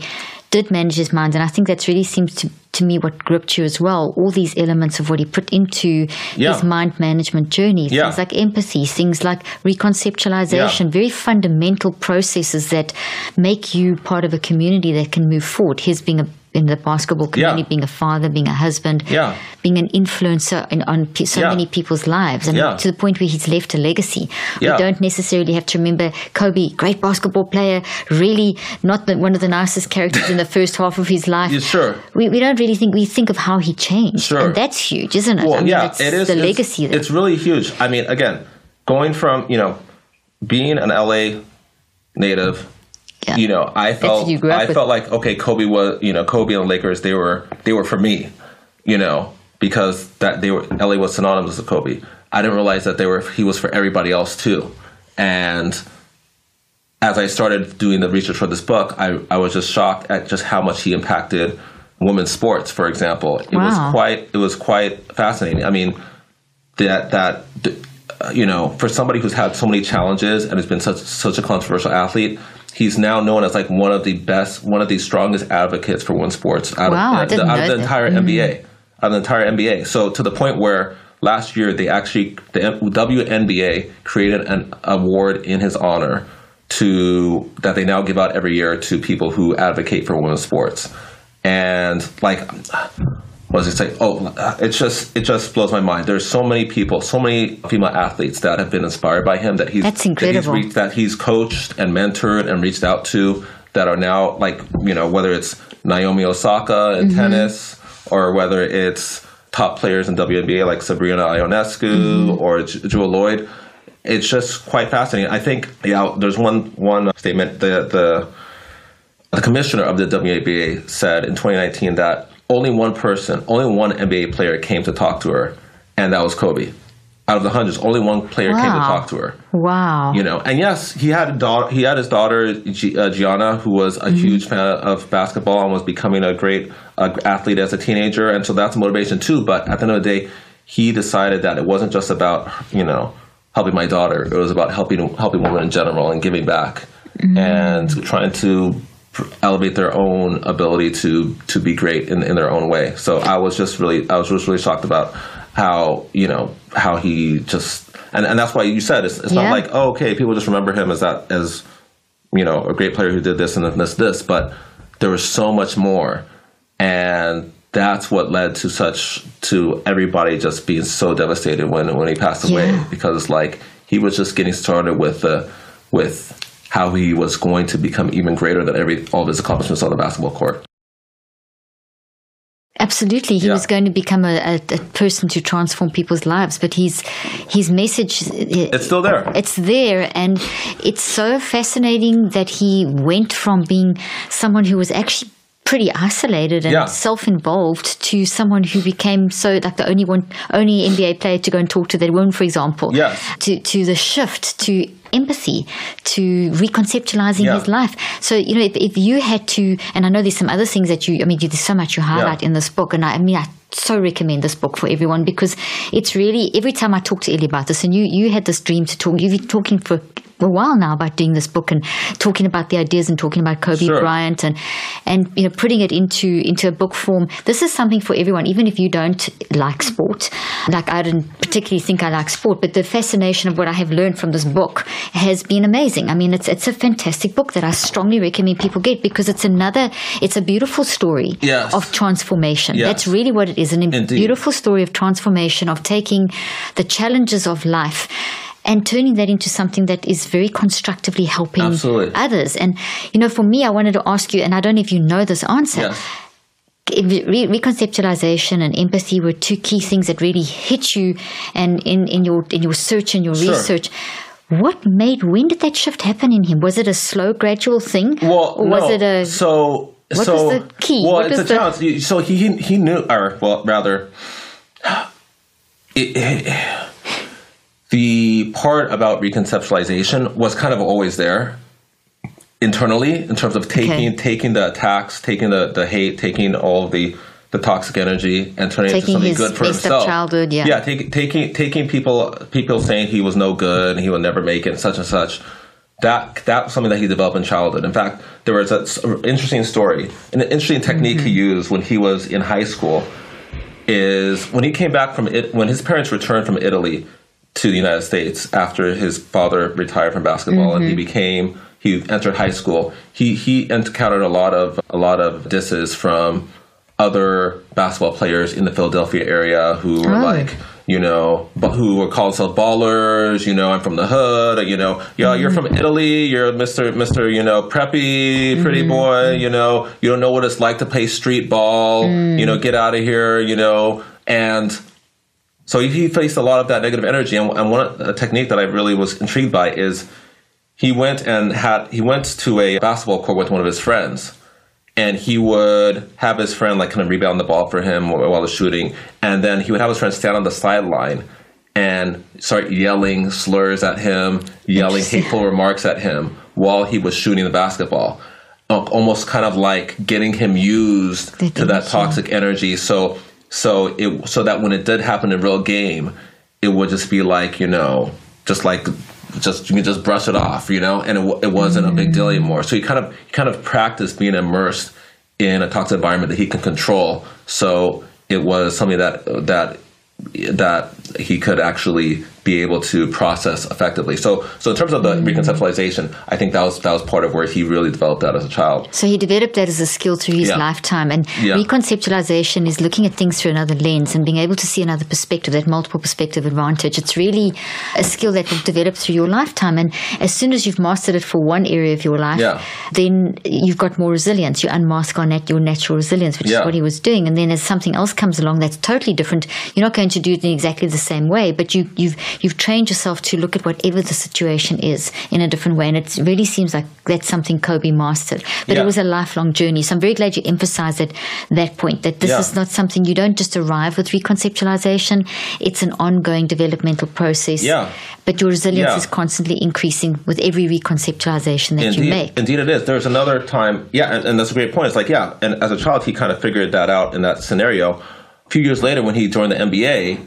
did manage his mind. And I think that really seems to, to me what gripped you as well. All these elements of what he put into yeah. his mind management journey. Yeah. Things like empathy, things like reconceptualization, yeah. very fundamental processes that make you part of a community that can move forward. His being a in the basketball community, yeah. being a father, being a husband, yeah. being an influencer in, on so yeah. many people's lives, and to the point where he's left a legacy. We don't necessarily have to remember Kobe, great basketball player, really not the, one of the nicest characters in the first half of his life. Yeah, sure. We, we don't really think we think of how he changed, sure. and that's huge, isn't it? Well, I mean, yeah, it is the it's, legacy. There. It's really huge. I mean, again, going from you know being an LA native yeah. You know, I felt I with. felt like okay, Kobe was you know Kobe and the Lakers they were they were for me, you know, because that they were LA was synonymous with Kobe. I didn't realize that they were he was for everybody else too, and as I started doing the research for this book, I, I was just shocked at just how much he impacted women's sports. For example, it wow. was quite it was quite fascinating. I mean, that that you know, for somebody who's had so many challenges and has been such such a controversial athlete, he's now known as like one of the best, one of the strongest advocates for women's sports out wow, of, the, out of the entire mm. NBA, out of the entire NBA. So to the point where last year they actually the WNBA created an award in his honor to that they now give out every year to people who advocate for women's sports. And like what does it say? Oh, it just it just blows my mind. There's so many people, so many female athletes that have been inspired by him that he's that's incredible. That he's, reached, that he's coached and mentored and reached out to that are now like you know whether it's Naomi Osaka in mm-hmm. tennis or whether it's top players in WNBA like Sabrina Ionescu mm-hmm. or J- Jewell Loyd. It's just quite fascinating. I think yeah, there's one one statement the the the commissioner of the WNBA said in 2019 that only one person, only one NBA player came to talk to her, and that was Kobe. Out of the hundreds, only one player wow. came to talk to her. Wow. You know, and yes, he had a daughter. He had his daughter G- uh, Gianna, who was a mm-hmm. huge fan of basketball and was becoming a great uh, athlete as a teenager, and so that's motivation too. But at the end of the day, he decided that it wasn't just about you know helping my daughter; it was about helping helping women in general and giving back mm-hmm. and trying to elevate their own ability to to be great in, in their own way. So I was just really I was just really shocked about how you know how he just and, and that's why you said it's, it's yeah. not like oh okay people just remember him as that as you know a great player who did this and this this but there was so much more and that's what led to such to everybody just being so devastated when when he passed away yeah. because like he was just getting started with the with how he was going to become even greater than every all of his accomplishments on the basketball court. Absolutely, he yeah. was going to become a, a, a, person to transform people's lives. But his his message uh, it's still there. It's there, and it's so fascinating that he went from being someone who was actually pretty isolated and yeah. self-involved to someone who became so like the only one only NBA player to go and talk to that woman, for example. Yes. To to the shift to empathy to reconceptualizing yeah. his life. So, you know, if, if you had to, and I know there's some other things that you, I mean, there's so much you highlight yeah. in this book, and I, I mean, I so recommend this book for everyone because it's really every time I talk to Ellie about this, and you you had this dream to talk. You've been talking for a while now about doing this book and talking about the ideas and talking about Kobe sure. Bryant and and you know putting it into into a book form. This is something for everyone, even if you don't like sport. Like I didn't particularly think I like sport, but the fascination of what I have learned from this book has been amazing. I mean, it's it's a fantastic book that I strongly recommend people get because it's another it's a beautiful story yes. of transformation. Yes. That's really what it is, an Indeed. beautiful story of transformation of taking the challenges of life and turning that into something that is very constructively helping Absolutely. others. And, you know, for me, I wanted to ask you, and I don't know if you know this answer. Yes. Re- reconceptualization and empathy were two key things that really hit you and in, in your in your search and your Sure. research what made when did that shift happen in him was it a slow gradual thing Well, or was no. it a so what so was the key? Well, What it's a the- challenge. So he he- he knew, or well, rather, it, it- the part about reconceptualization was kind of always there internally in terms of taking Okay. taking the attacks, taking the, the hate, taking all the the toxic energy and turning it into something good for himself. childhood, yeah. yeah, taking taking taking people people saying he was no good and he would never make it, such and such. That that was something that he developed in childhood. In fact, there was an interesting story, an interesting technique Mm-hmm. he used when he was in high school. Is when he came back from it when his parents returned from Italy to the United States after his father retired from basketball and he became he entered high school. He he encountered a lot of a lot of disses from other basketball players in the Philadelphia area who were Oh. like, you know, bu- who were called themselves ballers. You know, I'm from the hood. You know, yeah, you're mm-hmm. from Italy. You're Mister Mister. You know, preppy, pretty mm-hmm. boy. You know, you don't know what it's like to play street ball. You know, mm. get out of here. You know, and so he faced a lot of that negative energy. And, and one a technique that I really was intrigued by is he went and had he went to a basketball court with one of his friends and he would have his friend like kind of rebound the ball for him while while shooting and then he would have his friend stand on the sideline and start yelling slurs at him yelling hateful remarks at him while he was shooting the basketball. Uh, almost kind of like getting him used to that toxic energy. So so it so that when it did happen in real game it would just be like you know just like just you can just brush it off you know? And it, it wasn't a big mm. deal anymore. So he kind of he kind of practiced being immersed in a toxic environment that he can control. So it was something that that that he could actually be able to process effectively so so in terms of the mm. reconceptualization i think that was that was part of where he really developed that as a child So he developed that as a skill through his Yeah. lifetime. And Yeah. reconceptualization is looking at things through another lens and being able to see another perspective, that multiple perspective advantage. It's really a skill that will develop through your lifetime. And as soon as you've mastered it for one area of your life, Yeah. then you've got more resilience. You unmask on that your natural resilience, which is what he was doing. And then as something else comes along that's totally different, you're not going to do it in exactly the same way, but you, you've you've trained yourself to look at whatever the situation is in a different way. And it really seems like that's something Kobe mastered. But Yeah. it was a lifelong journey. So I'm very glad you emphasized that that point that this Yeah. is not something you don't just arrive with reconceptualization. It's an ongoing developmental process. Yeah. But your resilience Yeah. is constantly increasing with every reconceptualization that you make. indeed it is. There's another time, yeah, and, and that's a great point. It's like, yeah, and as a child, he kind of figured that out in that scenario. A few years later, when he joined the NBA,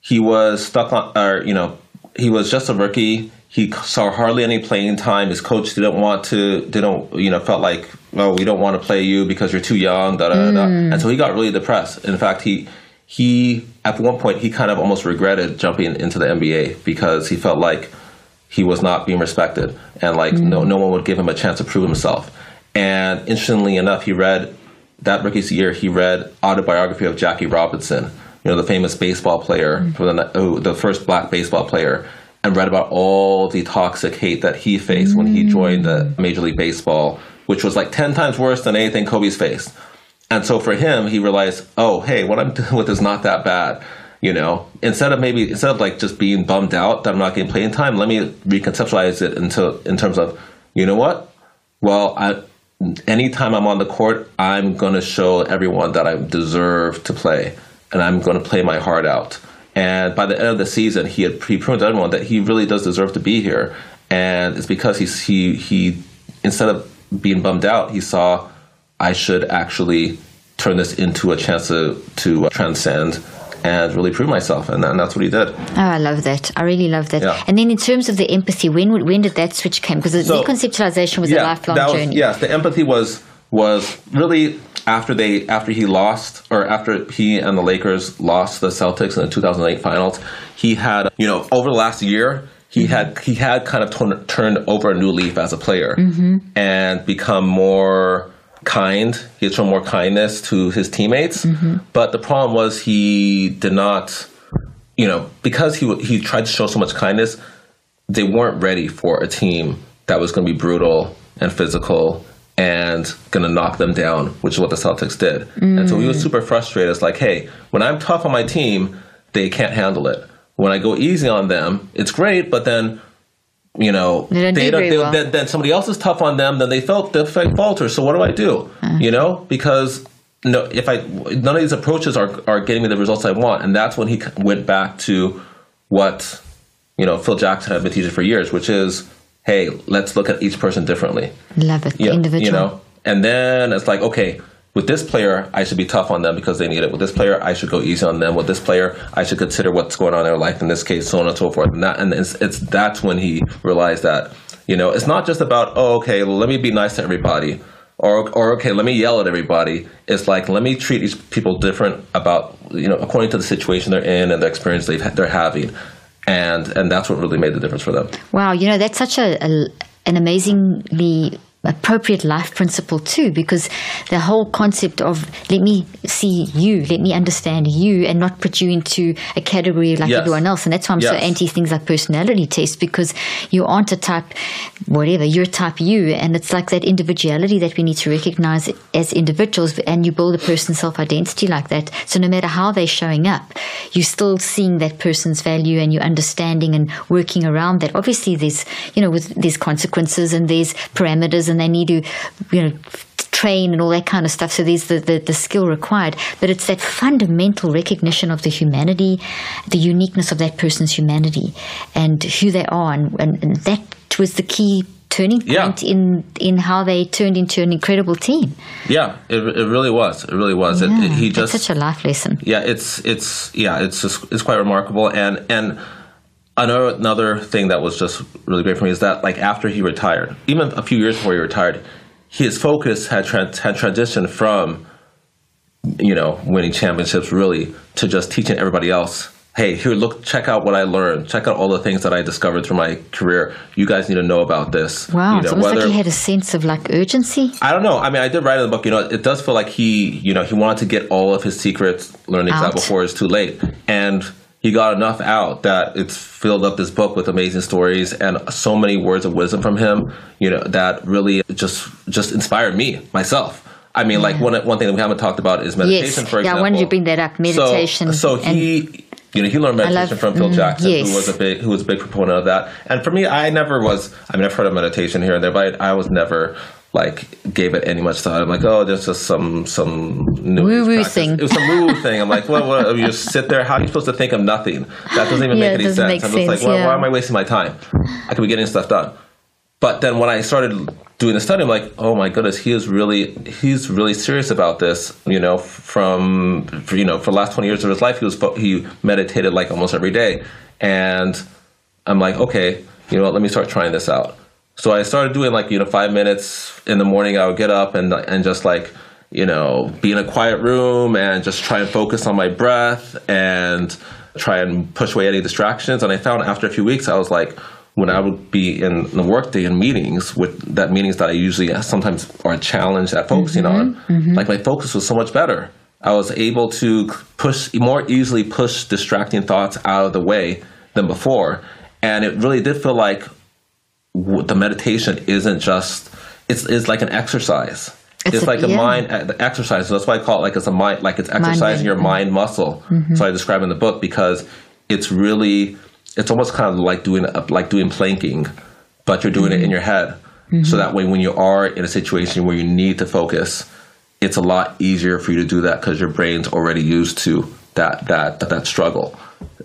he was stuck on, or you know, he was just a rookie. He saw hardly any playing time. His coach didn't want to, didn't, you know, felt like, oh, we don't want to play you because you're too young. Da, da, da, da. Mm. And so he got really depressed. In fact, he he at one point he kind of almost regretted jumping into the NBA because he felt like he was not being respected and like mm. no no one would give him a chance to prove himself. And interestingly enough, he read that rookie's year. He read autobiography of Jackie Robinson, you know, the famous baseball player, mm-hmm. for the who, the first black baseball player, and read about all the toxic hate that he faced when he joined the mm. Major League Baseball, which was like ten times worse than anything Kobe's faced. And so for him, he realized, oh, hey, what I'm dealing with is not that bad. You know, instead of maybe instead of like just being bummed out that I'm not getting playing time, let me reconceptualize it into in terms of, you know what? Well, I anytime I'm on the court, I'm going to show everyone that I deserve to play, and I'm going to play my heart out. And by the end of the season, he had he proved to everyone that he really does deserve to be here, and it's because he's he he instead of being bummed out, he saw I should actually turn this into a chance to to uh, transcend and really prove myself, and, and that's what he did. Oh, I love that. I really love that. Yeah. And then in terms of the empathy, when when did that switch come? Because the So- reconceptualization was a lifelong was, journey. Yes, the empathy was was really after they after he lost or after he and the Lakers lost the Celtics in the 2008 finals. He had you know over the last year he Mm-hmm. had he had kind of turn, turned over a new leaf as a player Mm-hmm. and become more kind. He had shown more kindness to his teammates, Mm-hmm. but the problem was he did not you know, because he he tried to show so much kindness, they weren't ready for a team that was going to be brutal and physical and going to knock them down, which is what the Celtics did. Mm. And so we were super frustrated. It's like, hey, when I'm tough on my team, they can't handle it. When I go easy on them, it's great, but then you know they, don't, they, well. then, then, somebody else is tough on them then they felt they falter so what do i do uh. you know because no if i none of these approaches are are getting me the results i want and that's when he went back to what you know phil jackson had been teaching for years which is hey let's look at each person differently love it you, individual you know and then it's like okay with this player, I should be tough on them because they need it. With this player, I should go easy on them. With this player, I should consider what's going on in their life in this case, so on and so forth. And that, and it's, it's that's when he realized that you know it's not just about oh okay, let me be nice to everybody, or or okay, let me yell at everybody. It's like let me treat these people different about you know according to the situation they're in and the experience they've they're having, and and that's what really made the difference for them. Wow, you know that's such a, a an amazingly appropriate life principle too, because the whole concept of let me see you, let me understand you, and not put you into a category like yes. everyone else. And that's why I'm yes. so anti things like personality tests, because you aren't a type, whatever, you're type you. And it's like that individuality that we need to recognize as individuals, and you build a person's self identity like that. So no matter how they're showing up, you're still seeing that person's value and you're understanding and working around that. Obviously, there's, you know, with, there's consequences and there's parameters and they need to, you know, train and all that kind of stuff. So there's the, the, the, skill required. But it's that fundamental recognition of the humanity, the uniqueness of that person's humanity and who they are. And, and, and that was the key turning point yeah. in in how they turned into an incredible team. Yeah, it, it really was. It really was. Yeah, it, it, he just such a life lesson. Yeah, it's it's yeah, it's just it's quite remarkable and and another another thing that was just really great for me is that like after he retired, even a few years before he retired, his focus had had transitioned from you know winning championships really to just teaching everybody else. Hey, here, look, check out what I learned. Check out all the things that I discovered through my career. You guys need to know about this. Wow, you know, it's almost whether, like he had a sense of like urgency. I don't know. I mean, I did write in the book. You know, it does feel like he, you know, he wanted to get all of his secrets learnings out, out before it's too late, and he got enough out that it's filled up this book with amazing stories and so many words of wisdom from him you know that really just just inspired me myself I mean, yeah. like one one thing that we haven't talked about is meditation. Yes. For example, yeah, I wanted to bring that up. Meditation. So, so he, you know, he learned meditation love, from Phil mm, Jackson, yes. who was a big who was a big proponent of that. And for me, I never was. I mean, I've heard of meditation here and there, but I was never like gave it any much thought. I'm like, oh, there's just some some new woo woo thing. It was some woo woo thing. I'm like, what? what, you just sit there. How are you supposed to think of nothing? That doesn't even yeah, make any sense. Make I'm just like, well, yeah. why am I wasting my time? I could be getting stuff done. But then when I started doing the study, I'm like, oh my goodness, he is really he's really serious about this. You know, from for, you know for the last 20 years of his life, he was he meditated like almost every day, and I'm like, okay, you know what? Let me start trying this out. So I started doing like you know five minutes in the morning. I would get up and and just like you know be in a quiet room and just try and focus on my breath and try and push away any distractions. And I found after a few weeks, I was like, when I would be in the workday in meetings with that meetings that I usually sometimes are challenged at focusing mm-hmm, on, mm-hmm. like my focus was so much better. I was able to push more easily push distracting thoughts out of the way than before. And it really did feel like the meditation isn't just it's it's like an exercise. It's, it's a, like a yeah. mind uh, exercise. So that's why I call it like it's a mind like it's exercising mind your mind muscle. Mm-hmm. So I describe in the book because it's really it's almost kind of like doing like doing planking, but you're doing mm-hmm. it in mm-hmm. your head. Mm-hmm. So that way, when you are in a situation where you need to focus, it's a lot easier for you to do that because your brain's already used to that that that, that struggle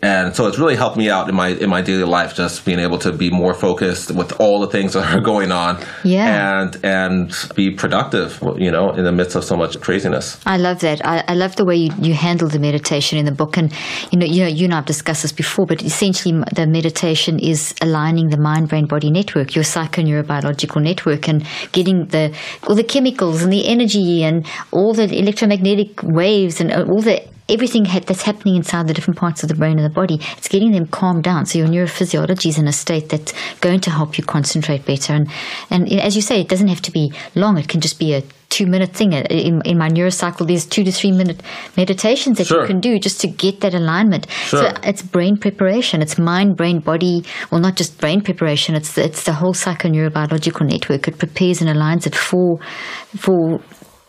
and so it's really helped me out in my in my daily life just being able to be more focused with all the things that are going on yeah. and and be productive you know in the midst of so much craziness. I love that. I, I love the way you, you handle the meditation in the book. And you know you know you and i've discussed this before but essentially the meditation is aligning the mind brain body network your psychoneurobiological network and getting the all the chemicals and the energy and all the electromagnetic waves and uh, all the everything that's happening inside the different parts of the brain and the body, it's getting them calmed down. So your neurophysiology is in a state that's going to help you concentrate better. And, and as you say, it doesn't have to be long. It can just be a two minute thing. Uh, in, in my neurocycle, there's two to three minute meditations that Sure. you can do just to get that alignment. Sure. So it's brain preparation. It's mind, brain, body. Well, not just brain preparation. It's the, it's the whole psychoneurobiological network. It prepares and aligns it for for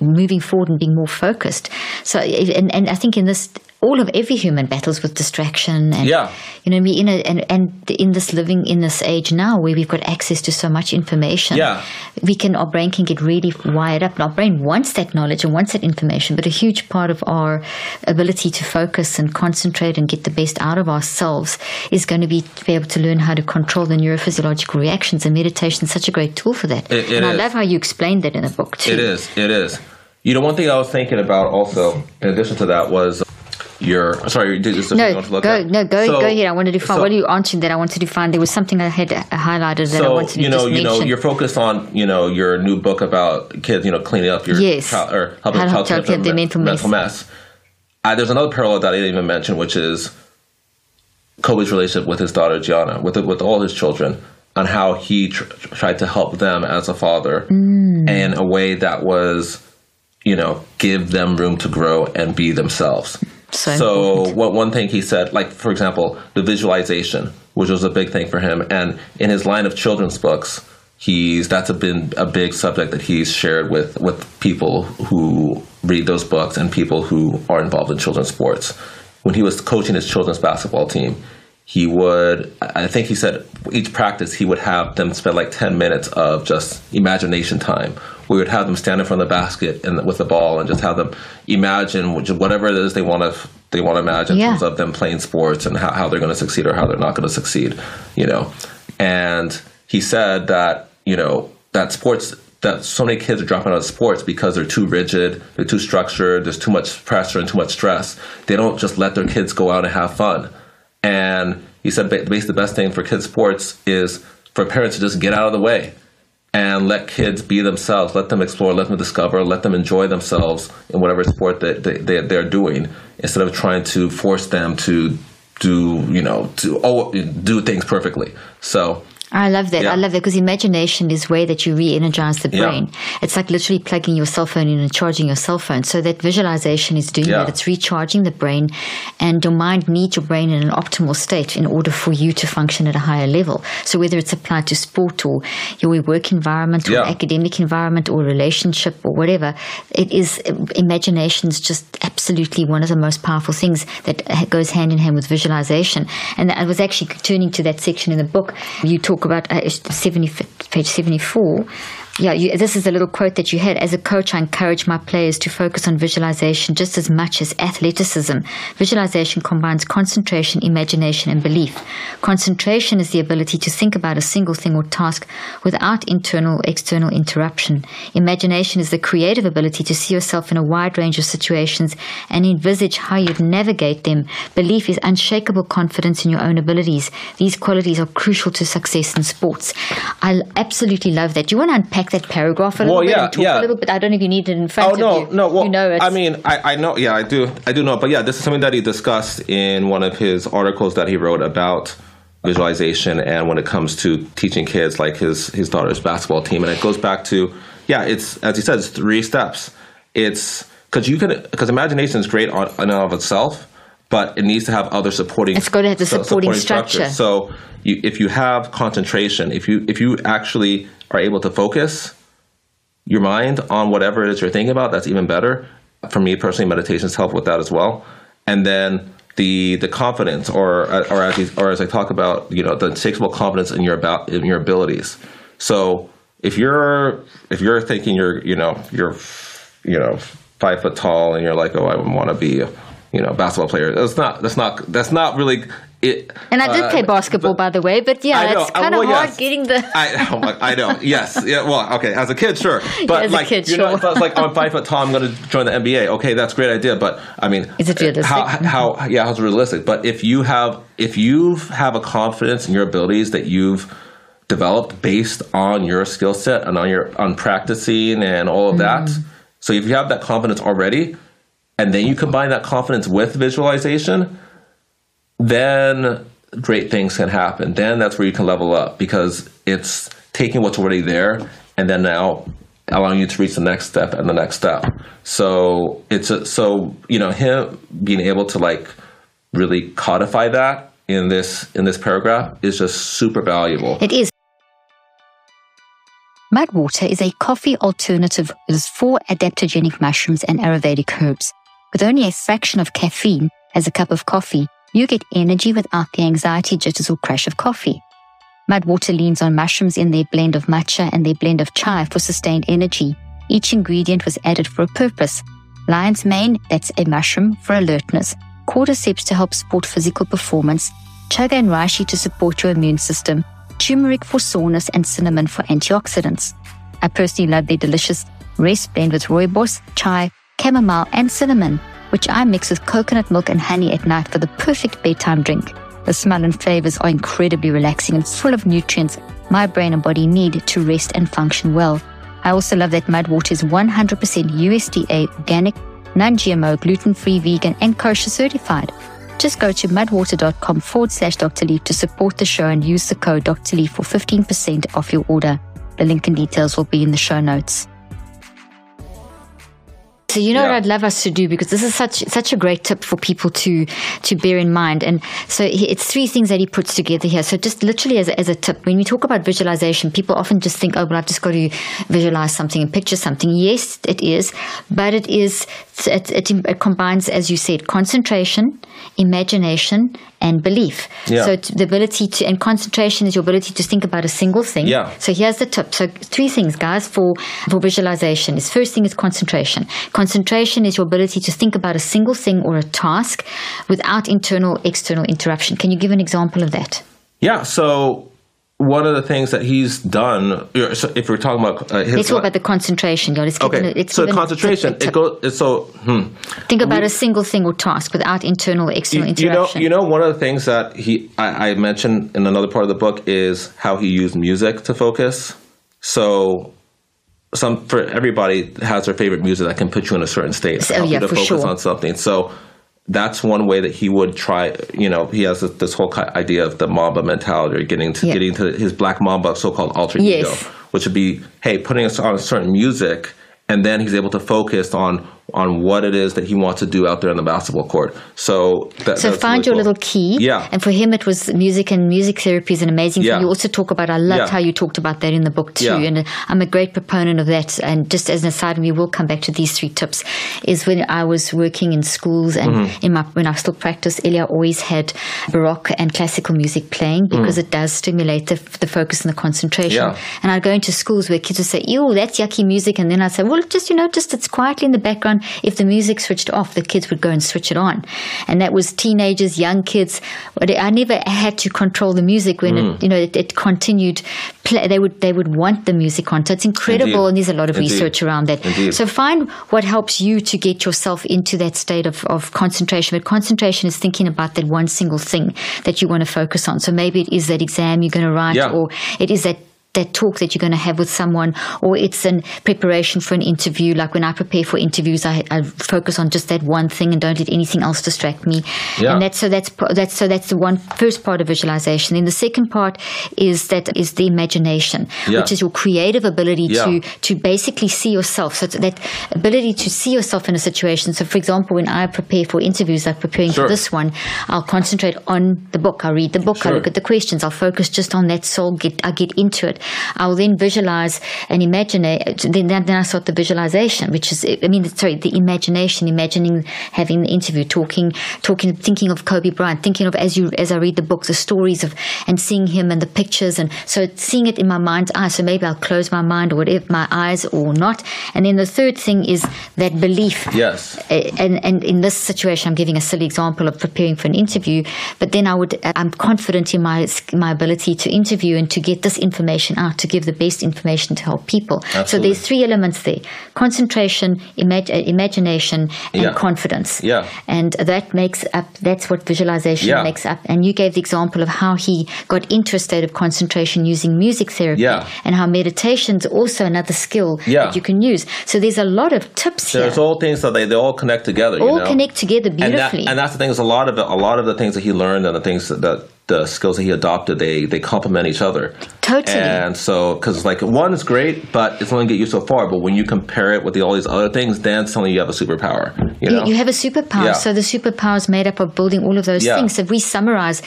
moving forward and being more focused. So, and, and I think in this, all of every human battles with distraction and Yeah. you know, in a, and and in this living in this age now where we've got access to so much information, Yeah. we can our brain can get really wired up. And our brain wants that knowledge and wants that information, but a huge part of our ability to focus and concentrate and get the best out of ourselves is going to be to be able to learn how to control the neurophysiological reactions. And meditation is such a great tool for that. It- it and I is. love how you explained that in the book too. It is. It is. You know, one thing I was thinking about also, in addition to that, was your. Sorry, did just No, want to go at? no go So- go ahead. I wanted to find. so- what are you answering that? I wanted to find. There was something I had highlighted that I wanted to you know, just you know, mention. you're focused on you know your new book about kids, you know, cleaning up your Yes. child or helping How to child clean their mental mess. mental mess. Uh, there's another parallel that I didn't even mention, which is Kobe's relationship with his daughter Gianna, with with all his children, on how he tr- tried to help them as a father Mm. in a way that was, you know, give them room to grow and be themselves. So so what one thing he said, like for example, the visualization, which was a big thing for him, and in his line of children's books, he's that's a been a big subject that he's shared with with people who read those books and people who are involved in children's sports. When he was coaching his children's basketball team, he would I think he said each practice he would have them spend like ten minutes of just imagination time. We would have them stand in front of the basket and with the ball and just have them imagine whatever it is they want to they want to imagine Yeah. in terms of them playing sports and how, how they're going to succeed or how they're not going to succeed, you know. And he said that you know that sports that so many kids are dropping out of sports because they're too rigid, they're too structured, there's too much pressure and too much stress. They don't just let their kids go out and have fun. And he said basically the best thing for kids sports is for parents to just get out of the way and let kids be themselves, let them explore, let them discover, let them enjoy themselves in whatever sport that they, they, they're doing instead of trying to force them to do, you know, to oh, do things perfectly. So I love that. Yeah. I love that because imagination is way that you re-energize the Yeah. brain. It's like literally plugging your cell phone in and charging your cell phone. So that visualization is doing Yeah. that. It's recharging the brain, and your mind needs your brain in an optimal state in order for you to function at a higher level. So whether it's applied to sport or your work environment or Yeah. academic environment or relationship or whatever, it is imagination is just absolutely one of the most powerful things that goes hand in hand with visualization. And I was actually turning to that section in the book. You talk about uh, 70, page 74. Yeah, you, this is a little quote that you had. As a coach, I encourage my players to focus on visualization just as much as athleticism. Visualization combines concentration, imagination, and belief. Concentration is the ability to think about a single thing or task without internal or external interruption. Imagination is the creative ability to see yourself in a wide range of situations and envisage how you'd navigate them. Belief is unshakable confidence in your own abilities. These qualities are crucial to success in sports. I absolutely love that. Do you want to unpack that paragraph a little Well, bit yeah, and talk yeah. a little bit? I don't know if you need it in front Oh of no, you. no. Well, you know, it's, I mean, I, I know. Yeah, I do. I do know. But yeah, this is something that he discussed in one of his articles that he wrote about visualization and when it comes to teaching kids, like his his daughter's basketball team, and it goes back to yeah, it's as he says, three steps. It's because you can because imagination is great on, in and of itself, but it needs to have other supporting. It's got to have the su- supporting structure. structures. So you, if you have concentration, if you if you actually are able to focus your mind on whatever it is you're thinking about, that's even better. For me personally, meditations help with that as well. And then the the confidence, or or as you, or as I talk about, you know, the unshakable confidence in your about in your abilities. So if you're if you're thinking you're you know you're you know five foot tall and you're like oh I want to be a, you know basketball player, that's not that's not that's not really it. and I did uh, play basketball, by the way, but yeah, know. it's Uh, kind of well, hard yes. getting the. I, oh my, I know. Yes. Yeah. Well, okay. As a kid, sure. But as a kid, you know, sure. if I was like, I'm five foot tall, I'm going to join the NBA. Okay, that's a great idea. But I mean, Is it realistic? How, how? Yeah, how's it realistic? But if you have, if you have a confidence in your abilities that you've developed based on your skill set and on your on practicing and all of that, Mm. so if you have that confidence already, and then you combine that confidence with visualization, then great things can happen. Then that's where you can level up because it's taking what's already there and then now allowing you to reach the next step and the next step. So it's a, so you know him being able to like really codify that in this in this paragraph is just super valuable. It is. Mudwater is a coffee alternative with four adaptogenic mushrooms and Ayurvedic herbs. With only a fraction of caffeine as a cup of coffee, you get energy without the anxiety, jitters, or crash of coffee. Mudwater leans on mushrooms in their blend of matcha and their blend of chai for sustained energy. Each ingredient was added for a purpose. Lion's mane, that's a mushroom, for alertness. Cordyceps to help support physical performance. Chaga and reishi to support your immune system. Turmeric for soreness and cinnamon for antioxidants. I personally love their delicious rest blend with rooibos, chai, chamomile, and cinnamon, which I mix with coconut milk and honey at night for the perfect bedtime drink. The smell and flavors are incredibly relaxing and full of nutrients my brain and body need to rest and function well. I also love that Mudwater is 100% USDA organic, non GMO, gluten free, vegan, and kosher certified. Just go to mudwater.com forward slash Dr. Leaf to support the show and use the code Dr. Leaf for 15% off your order. The link and details will be in the show notes. So you know yeah. what I'd love us to do because this is such such a great tip for people to to bear in mind. And so it's three things that he puts together here. So just literally as a, as a tip, when we talk about visualization, people often just think, oh, well, I've just got to visualize something and picture something. Yes, it is, but it is it, it, it combines, as you said, concentration, imagination, and belief. Yeah. So the ability to and concentration is your ability to think about a single thing. Yeah. So here's the tip. So three things, guys, for for visualization. Is first thing is concentration. Concentration is your ability to think about a single thing or a task without internal external interruption. Can you give an example of that? Yeah. So one of the things that he's done, if we're talking about uh, his, let's talk about the concentration. Let's okay, it, so concentration. It goes. So hmm. think about we, a single thing or task without internal external you, interaction. You know, you know, one of the things that he I, I mentioned in another part of the book is how he used music to focus. So some for everybody has their favorite music that can put you in a certain state. Oh, yeah, to for focus sure. on something. So that's one way that he would try. You know, he has this, whole idea of the Mamba mentality, or getting to yeah. getting to his Black Mamba so-called alter yes. ego, which would be, hey, putting us on a certain music, and then he's able to focus on on what it is that he wants to do out there on the basketball court. So, that, so find really your cool. little key. Yeah. And for him, it was music, and music therapy is an amazing yeah. thing. You also talk about. I loved yeah. how you talked about that in the book too, yeah. and I'm a great proponent of that. And just as an aside, we will come back to these three tips. Is when I was working in schools and mm-hmm. in my when I still practiced, Elia always had baroque and classical music playing because mm. it does stimulate the, the focus and the concentration. Yeah. And I'd go into schools where kids would say, "Ew, that's yucky music," and then I'd say, "Well, just you know, just it's quietly in the background. If the music switched off, the kids would go and switch it on. And that was teenagers, young kids. I never had to control the music when mm. it, you know, it, it, continued. Play. They would, they would want the music on. So it's incredible. Indeed. And there's a lot of Indeed. research around that. Indeed. So find what helps you to get yourself into that state of, of concentration. But concentration is thinking about that one single thing that you want to focus on. So maybe it is that exam you're going to write yeah. or it is that that talk that you're going to have with someone, or it's in preparation for an interview. Like when I prepare for interviews, I, I focus on just that one thing and don't let anything else distract me. Yeah. And that's so that's that's so that's the one first part of visualization. Then the second part is that is the imagination, yeah. which is your creative ability yeah. to to basically see yourself. So that ability to see yourself in a situation. So, for example, when I prepare for interviews, like preparing sure. for this one, I'll concentrate on the book. I read the book. Sure. I look at the questions. I'll focus just on that soul. Get I get into it. I'll then visualize and imagine it. Then, then I start the visualization, which is, I mean, sorry, the imagination, imagining having the interview, talking, talking, thinking of Kobe Bryant, thinking of as you, as I read the book, the stories of, and seeing him and the pictures. And so seeing it in my mind's eye. So maybe I'll close my mind or whatever, my eyes or not. And then the third thing is that belief. Yes. And, and in this situation, I'm giving a silly example of preparing for an interview, but then I would, I'm confident in my, my ability to interview and to get this information out, to give the best information to help people. Absolutely. So there's three elements there: concentration, imag- uh, imagination, and yeah. confidence. Yeah. And that makes up. That's what visualization yeah. makes up. And you gave the example of how he got into a state of concentration using music therapy. Yeah. And how meditation's also another skill yeah. that you can use. So there's a lot of tips There's here. There's all things that they, they all connect together. All you know? connect together beautifully. And, that, and that's the thing is a lot of it, a lot of the things that he learned and the things that the skills that he adopted they they complement each other Totally. and so because like one is great but it's only get you so far but when you compare it with the, all these other things then suddenly you have a superpower you know You, you have a superpower. Yeah. So the superpower is made up of building all of those Yeah. things. So if we summarize,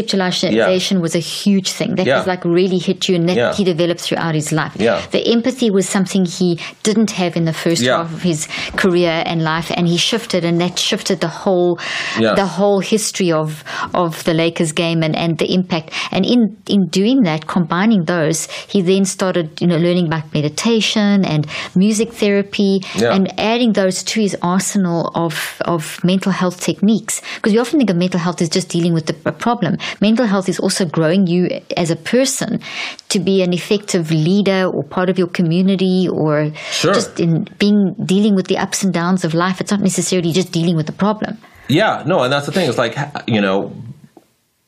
reconceptualization was a huge thing. That was like really hit you and that he developed throughout his life. Yeah. The empathy was something he didn't have in the first half of his career and life and he shifted and that shifted the whole the whole history of of the Lakers game and, and the impact. And in in doing that, combining those, he then started, you know, learning about meditation and music therapy Yeah. and adding those to his arsenal of, of mental health techniques. Because we often think of mental health as just dealing with the, a problem. Mental health is also growing you as a person to be an effective leader or part of your community or Sure. just in being dealing with the ups and downs of life. It's not necessarily just dealing with the problem. Yeah, no, and that's the thing. It's like you know,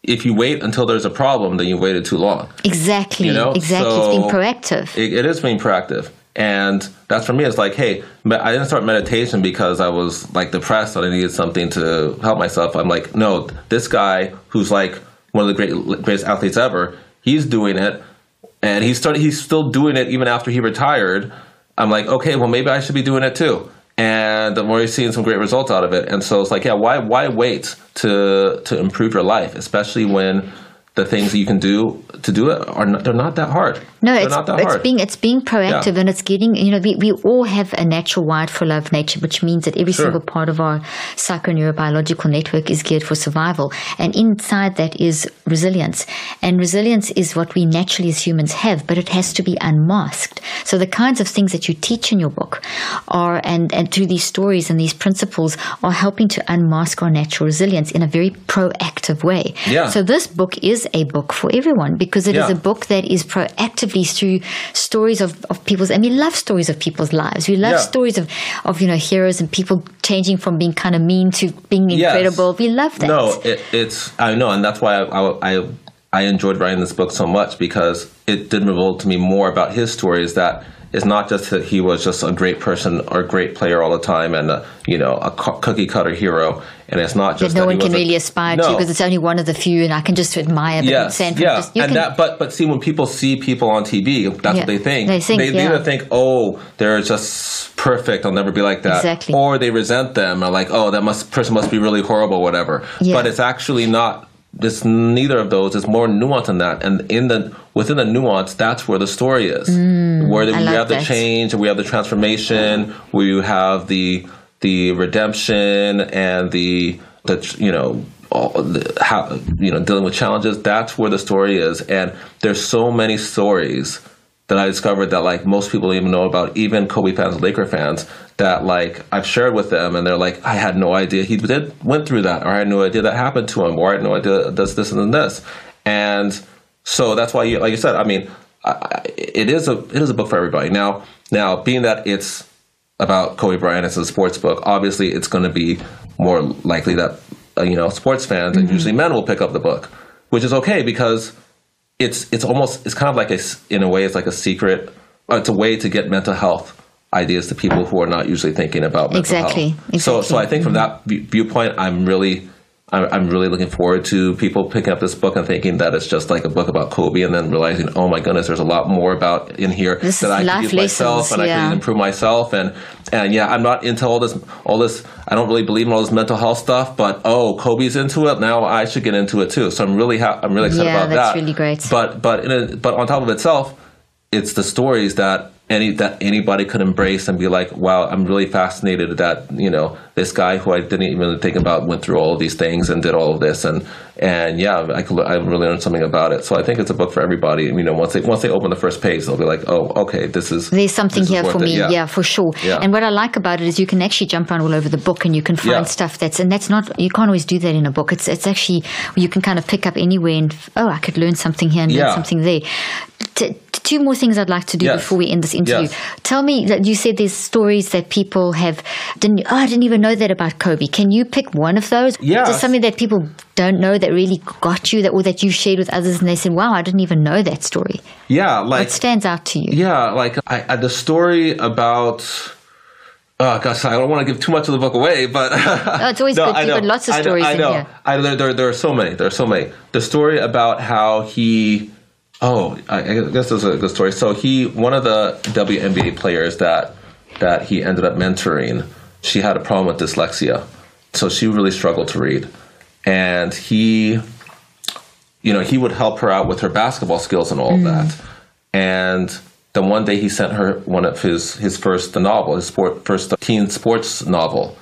if you wait until there's a problem, then you waited too long. Exactly. You know, exactly. it's being proactive. It, it is being proactive, and that's for me. It's like, hey, I didn't start meditation because I was like depressed and I needed something to help myself. I'm like, no, this guy who's like one of the great greatest athletes ever, he's doing it, and he started. He's still doing it even after he retired. I'm like, okay, well, maybe I should be doing it too. And I'm already seeing some great results out of it. And so it's like, yeah, why why wait to to improve your life, especially when the things that you can do to do it are not, they're not that hard. No, they're it's, not that it's hard. being it's being proactive Yeah. and it's getting you know we, we all have a natural wired for love nature, which means that every Sure. single part of our psychoneurobiological network is geared for survival, and inside that is resilience. And resilience is what we naturally as humans have, but it has to be unmasked. So the kinds of things that you teach in your book are and and through these stories and these principles are helping to unmask our natural resilience in a very proactive way. Yeah. So this book is a book for everyone because it is Yeah. a book that is proactively through stories of, of people's and we love stories of people's lives. We love Yeah. stories of, of, you know, heroes and people changing from being kind of mean to being Yes. incredible. We love that. No, it, it's I know, and that's why I, I I I enjoyed writing this book so much because it did reveal to me more about his stories that. It's not just that he was just a great person or a great player all the time, and a, you know a co- cookie cutter hero. And it's not just that no that one can really aspire to because it's only one of the few and I can just admire but Yes, yeah, just, and can, that, but but see, when people see people on TV, that's Yeah, what they think. they think, they, yeah. either think, oh, they're just perfect. I'll never be like that. Exactly. Or they resent them, or like, oh, that must person must be really horrible, whatever. Yeah. But it's actually not. It's neither of those. It's more nuance than that, and in the within the nuance, that's where the story is. where the, Mm, we like have the change, and we have the transformation, where you have the the redemption and the the you know all the, how you know dealing with challenges. That's where the story is, and there's so many stories that I discovered that like most people even know about, even Kobe fans, Laker fans, that like I've shared with them, and they're like, I had no idea he did went through that, or I had no idea that happened to him, or I had no idea does this and then this, and so that's why, you, like you said, I mean, I, it is a it is a book for everybody. Now, now being that it's about Kobe Bryant, it's a sports book. Obviously, it's going to be more likely that uh, you know sports fans and usually men will pick up the book, which is okay because it's it's almost it's kind of like a in a way it's like a secret. uh, It's a way to get mental health ideas to people who are not usually thinking about mental Exactly, health. So so. I think from that viewpoint, I'm really. I'm I'm really looking forward to people picking up this book and thinking that it's just like a book about Kobe, and then realizing, oh my goodness, there's a lot more about in here This that I can use myself and I yeah. can improve myself. And and yeah, I'm not into all this all this. I don't really believe in all this mental health stuff, but oh, Kobe's into it now. I should get into it too. So I'm really ha- I'm really excited Yeah, about that's that. really great. But but in a, but on top of itself, it's the stories that any that anybody could embrace and be like, wow, I'm really fascinated that you know this guy who I didn't even think about went through all of these things and did all of this and and yeah, I could I really learned something about it. So I think it's a book for everybody. You know, once they once they open the first page, they'll be like, oh, okay, this is There's something is here for me, Yeah. yeah. for sure. Yeah. And what I like about it is you can actually jump around all over the book and you can find Yeah. stuff that's and that's not you can't always do that in a book. It's it's actually you can kind of pick up anywhere and oh, I could learn something here and learn something there. T- two more things I'd like to do Yes. before we end this interview. Yes. Tell me that you said there's stories that people have didn't oh I didn't even know that about Kobe. Can you pick one of those? Yes. Just something that people don't know that really got you that or that you shared with others and they said, Wow, I didn't even know that story. yeah, like What stands out to you? Yeah, like I, I, the story about Oh gosh, I don't want to give too much of the book away, but it's always no, good. I You've got lots of I know, stories I know. in here. I, there, there, there are so many. There are so many. The story about how he, oh, I, I guess this is a good story. So he, one of the WNBA players that that he ended up mentoring, she had a problem with dyslexia, so she really struggled to read, and he, you know, he would help her out with her basketball skills and all of mm. that, and then one day he sent her one of his his first the novel, his sport, first teen sports novel,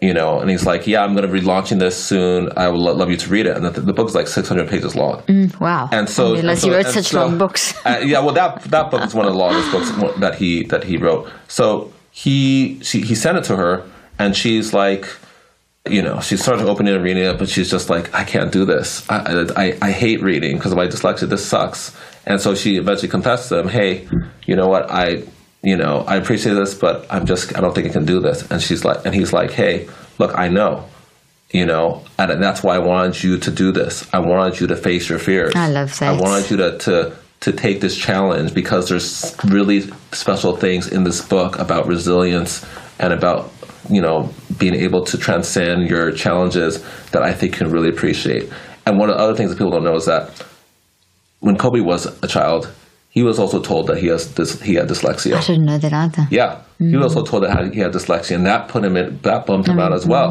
you know, and he's like, "Yeah, I'm going to be launching this soon. I would lo- love you to read it." And the, the book's like 600 pages long. Wow. And so, Unless and you so- wrote and such so- long books. uh, yeah, well, that that book is one of the longest books that he that he wrote. So he she, he sent it to her, and she's like, you know, she started opening and reading it, but she's just like, I can't do this. I I, I hate reading because of my dyslexia. This sucks. And so she eventually confessed to him, Hey, you know what? I you know I appreciate this, but I'm just I don't think I can do this. And she's like, and he's like, Hey, look, I know. You know, and that's why I wanted you to do this. I wanted you to face your fears. I love that. I wanted you to, to to take this challenge because there's really special things in this book about resilience and about you know being able to transcend your challenges that I think you can really appreciate. And one of the other things that people don't know is that when Kobe was a child, he was also told that he has this he had dyslexia. I didn't know that either. Yeah, he was also mm. told that he had dyslexia, and that put him in that bummed him out as mm. well.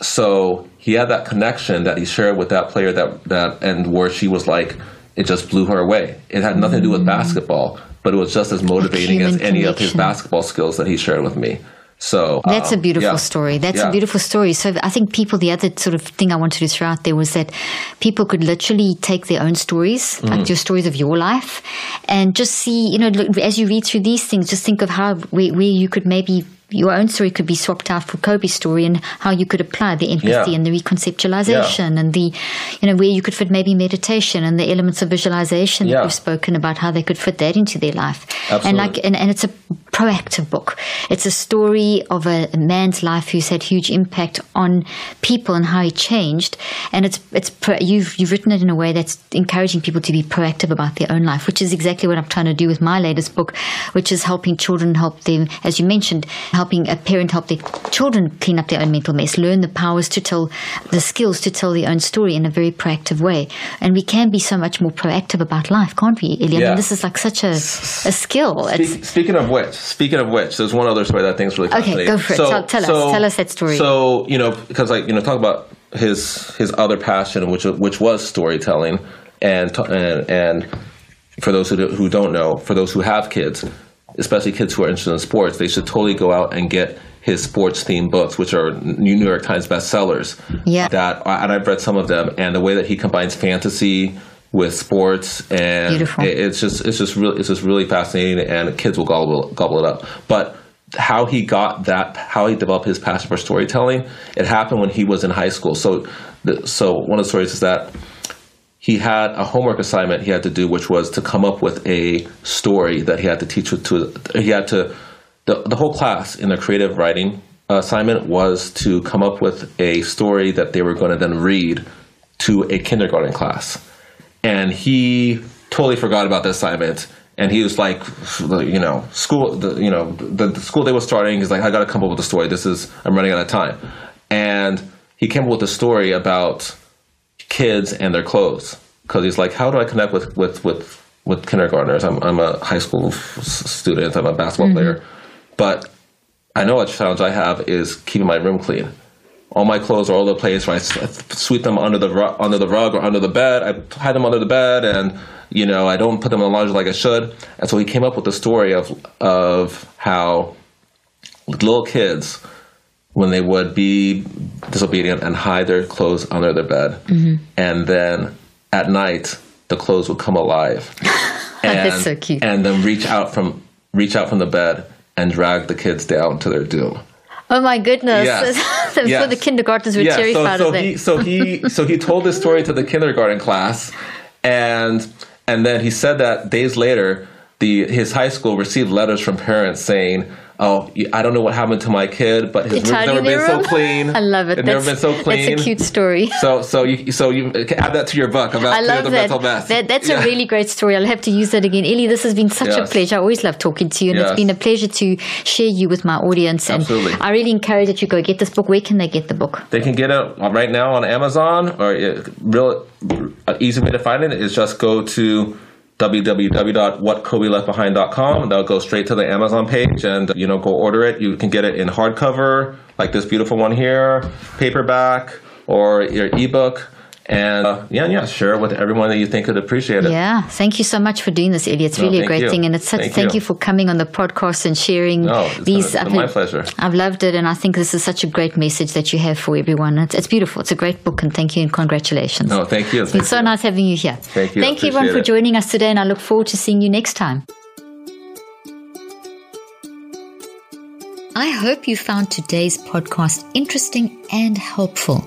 So he had that connection that he shared with that player that that and where she was like, it just blew her away. It had nothing to do with mm. basketball, but it was just as motivating as any of his basketball skills that he shared with me. So That's a um, beautiful yeah. story. That's Yeah. a beautiful story. So I think people, the other sort of thing I wanted to throw out there was that people could literally take their own stories, Mm. like your stories of your life, and just see, you know, look, as you read through these things, just think of how where, where you could maybe your own story could be swapped out for Kobe's story and how you could apply the empathy Yeah. and the reconceptualization and the, you know, where you could fit maybe meditation and the elements of visualization that Yeah. we've spoken about, how they could fit that into their life. And like, and, and it's a proactive book. It's a story of a, a man's life who's had huge impact on people and how he changed. And it's it's pro, you've you've written it in a way that's encouraging people to be proactive about their own life, which is exactly what I'm trying to do with my latest book, which is helping children help them, as you mentioned, helping a parent help their children clean up their own mental mess, learn the powers to tell the skills to tell their own story in a very proactive way. And we can be so much more proactive about life, can't we, Eli? I Yeah. mean, this is like such a a skill. Speak, speaking of which, speaking of which, there's one other story that I think is really Okay, go for it. Tell- tell us. Tell us that story. So you know, because like you know, talk about his his other passion, which which was storytelling, and and and for those who do, who don't know, for those who have kids, especially kids who are interested in sports, they should totally go out and get his sports themed books, which are New York Times bestsellers. Yeah. That and I've read some of them, and the way that he combines fantasy with sports and Beautiful. it's just it's just really it's just really fascinating, and kids will gobble gobble it up. But how he got that, how he developed his passion for storytelling, it happened when he was in high school. So, so one of the stories is that he had a homework assignment he had to do, which was to come up with a story that he had to teach to. He had to the the whole class in their creative writing assignment was to come up with a story that they were going to then read to a kindergarten class, and he totally forgot about the assignment. And he was like, you know, school, the, you know, the, the school day was starting. He's like, I got to come up with a story. This is, I'm running out of time. And he came up with a story about kids and their clothes because he's like, how do I connect with with with, with kindergartners? I'm I'm a high school student. I'm a basketball mm-hmm. player, but I know a challenge I have is keeping my room clean. All my clothes are all over the place. Right, I s- sweep them under the ru- under the rug or under the bed. I hide them under the bed, and you know I don't put them in the laundry like I should. And so he came up with the story of of how little kids when they would be disobedient and hide their clothes under their bed. Mm-hmm. And then at night, the clothes would come alive. and, That's so cute. And then reach out from reach out from the bed and drag the kids down to their doom. Oh my goodness! Yes. I'm Yes. the kindergartners were Yeah, so, terrified so of that. he so he so he told this story to the kindergarten class and and then he said that days later the his high school received letters from parents saying oh, I don't know what happened to my kid, but his room's never been room? so clean. I love it. It's never been so clean. That's a cute story. So, so you, so you add that to your book about I love the that. mental mess. That, that's yeah. a really great story. I'll have to use that again. Eli, this has been such yes. a pleasure. I always love talking to you, and yes. it's been a pleasure to share you with my audience. And Absolutely. I really encourage that you go get this book. Where can they get the book? They can get it right now on Amazon, or uh, real easy way to find it is just go to www.whatkobeLeftBehind.com. That'll go straight to the Amazon page and, you know, go order it. You can get it in hardcover, like this beautiful one here, paperback, or your ebook and uh, yeah, yeah, share with everyone that you think could appreciate it. Yeah, thank you so much for doing this, Eli. It's no, really a great you. thing, and it's such, thank, thank you. you. for coming on the podcast and sharing no, these. Been, my pleasure. I've loved it, and I think this is such a great message that you have for everyone. It's, it's beautiful. It's a great book, and thank you and congratulations. No, thank you. It's been so you. nice having you here. Thank you. Thank you, everyone, for it. joining us today, and I look forward to seeing you next time. I hope you found today's podcast interesting and helpful.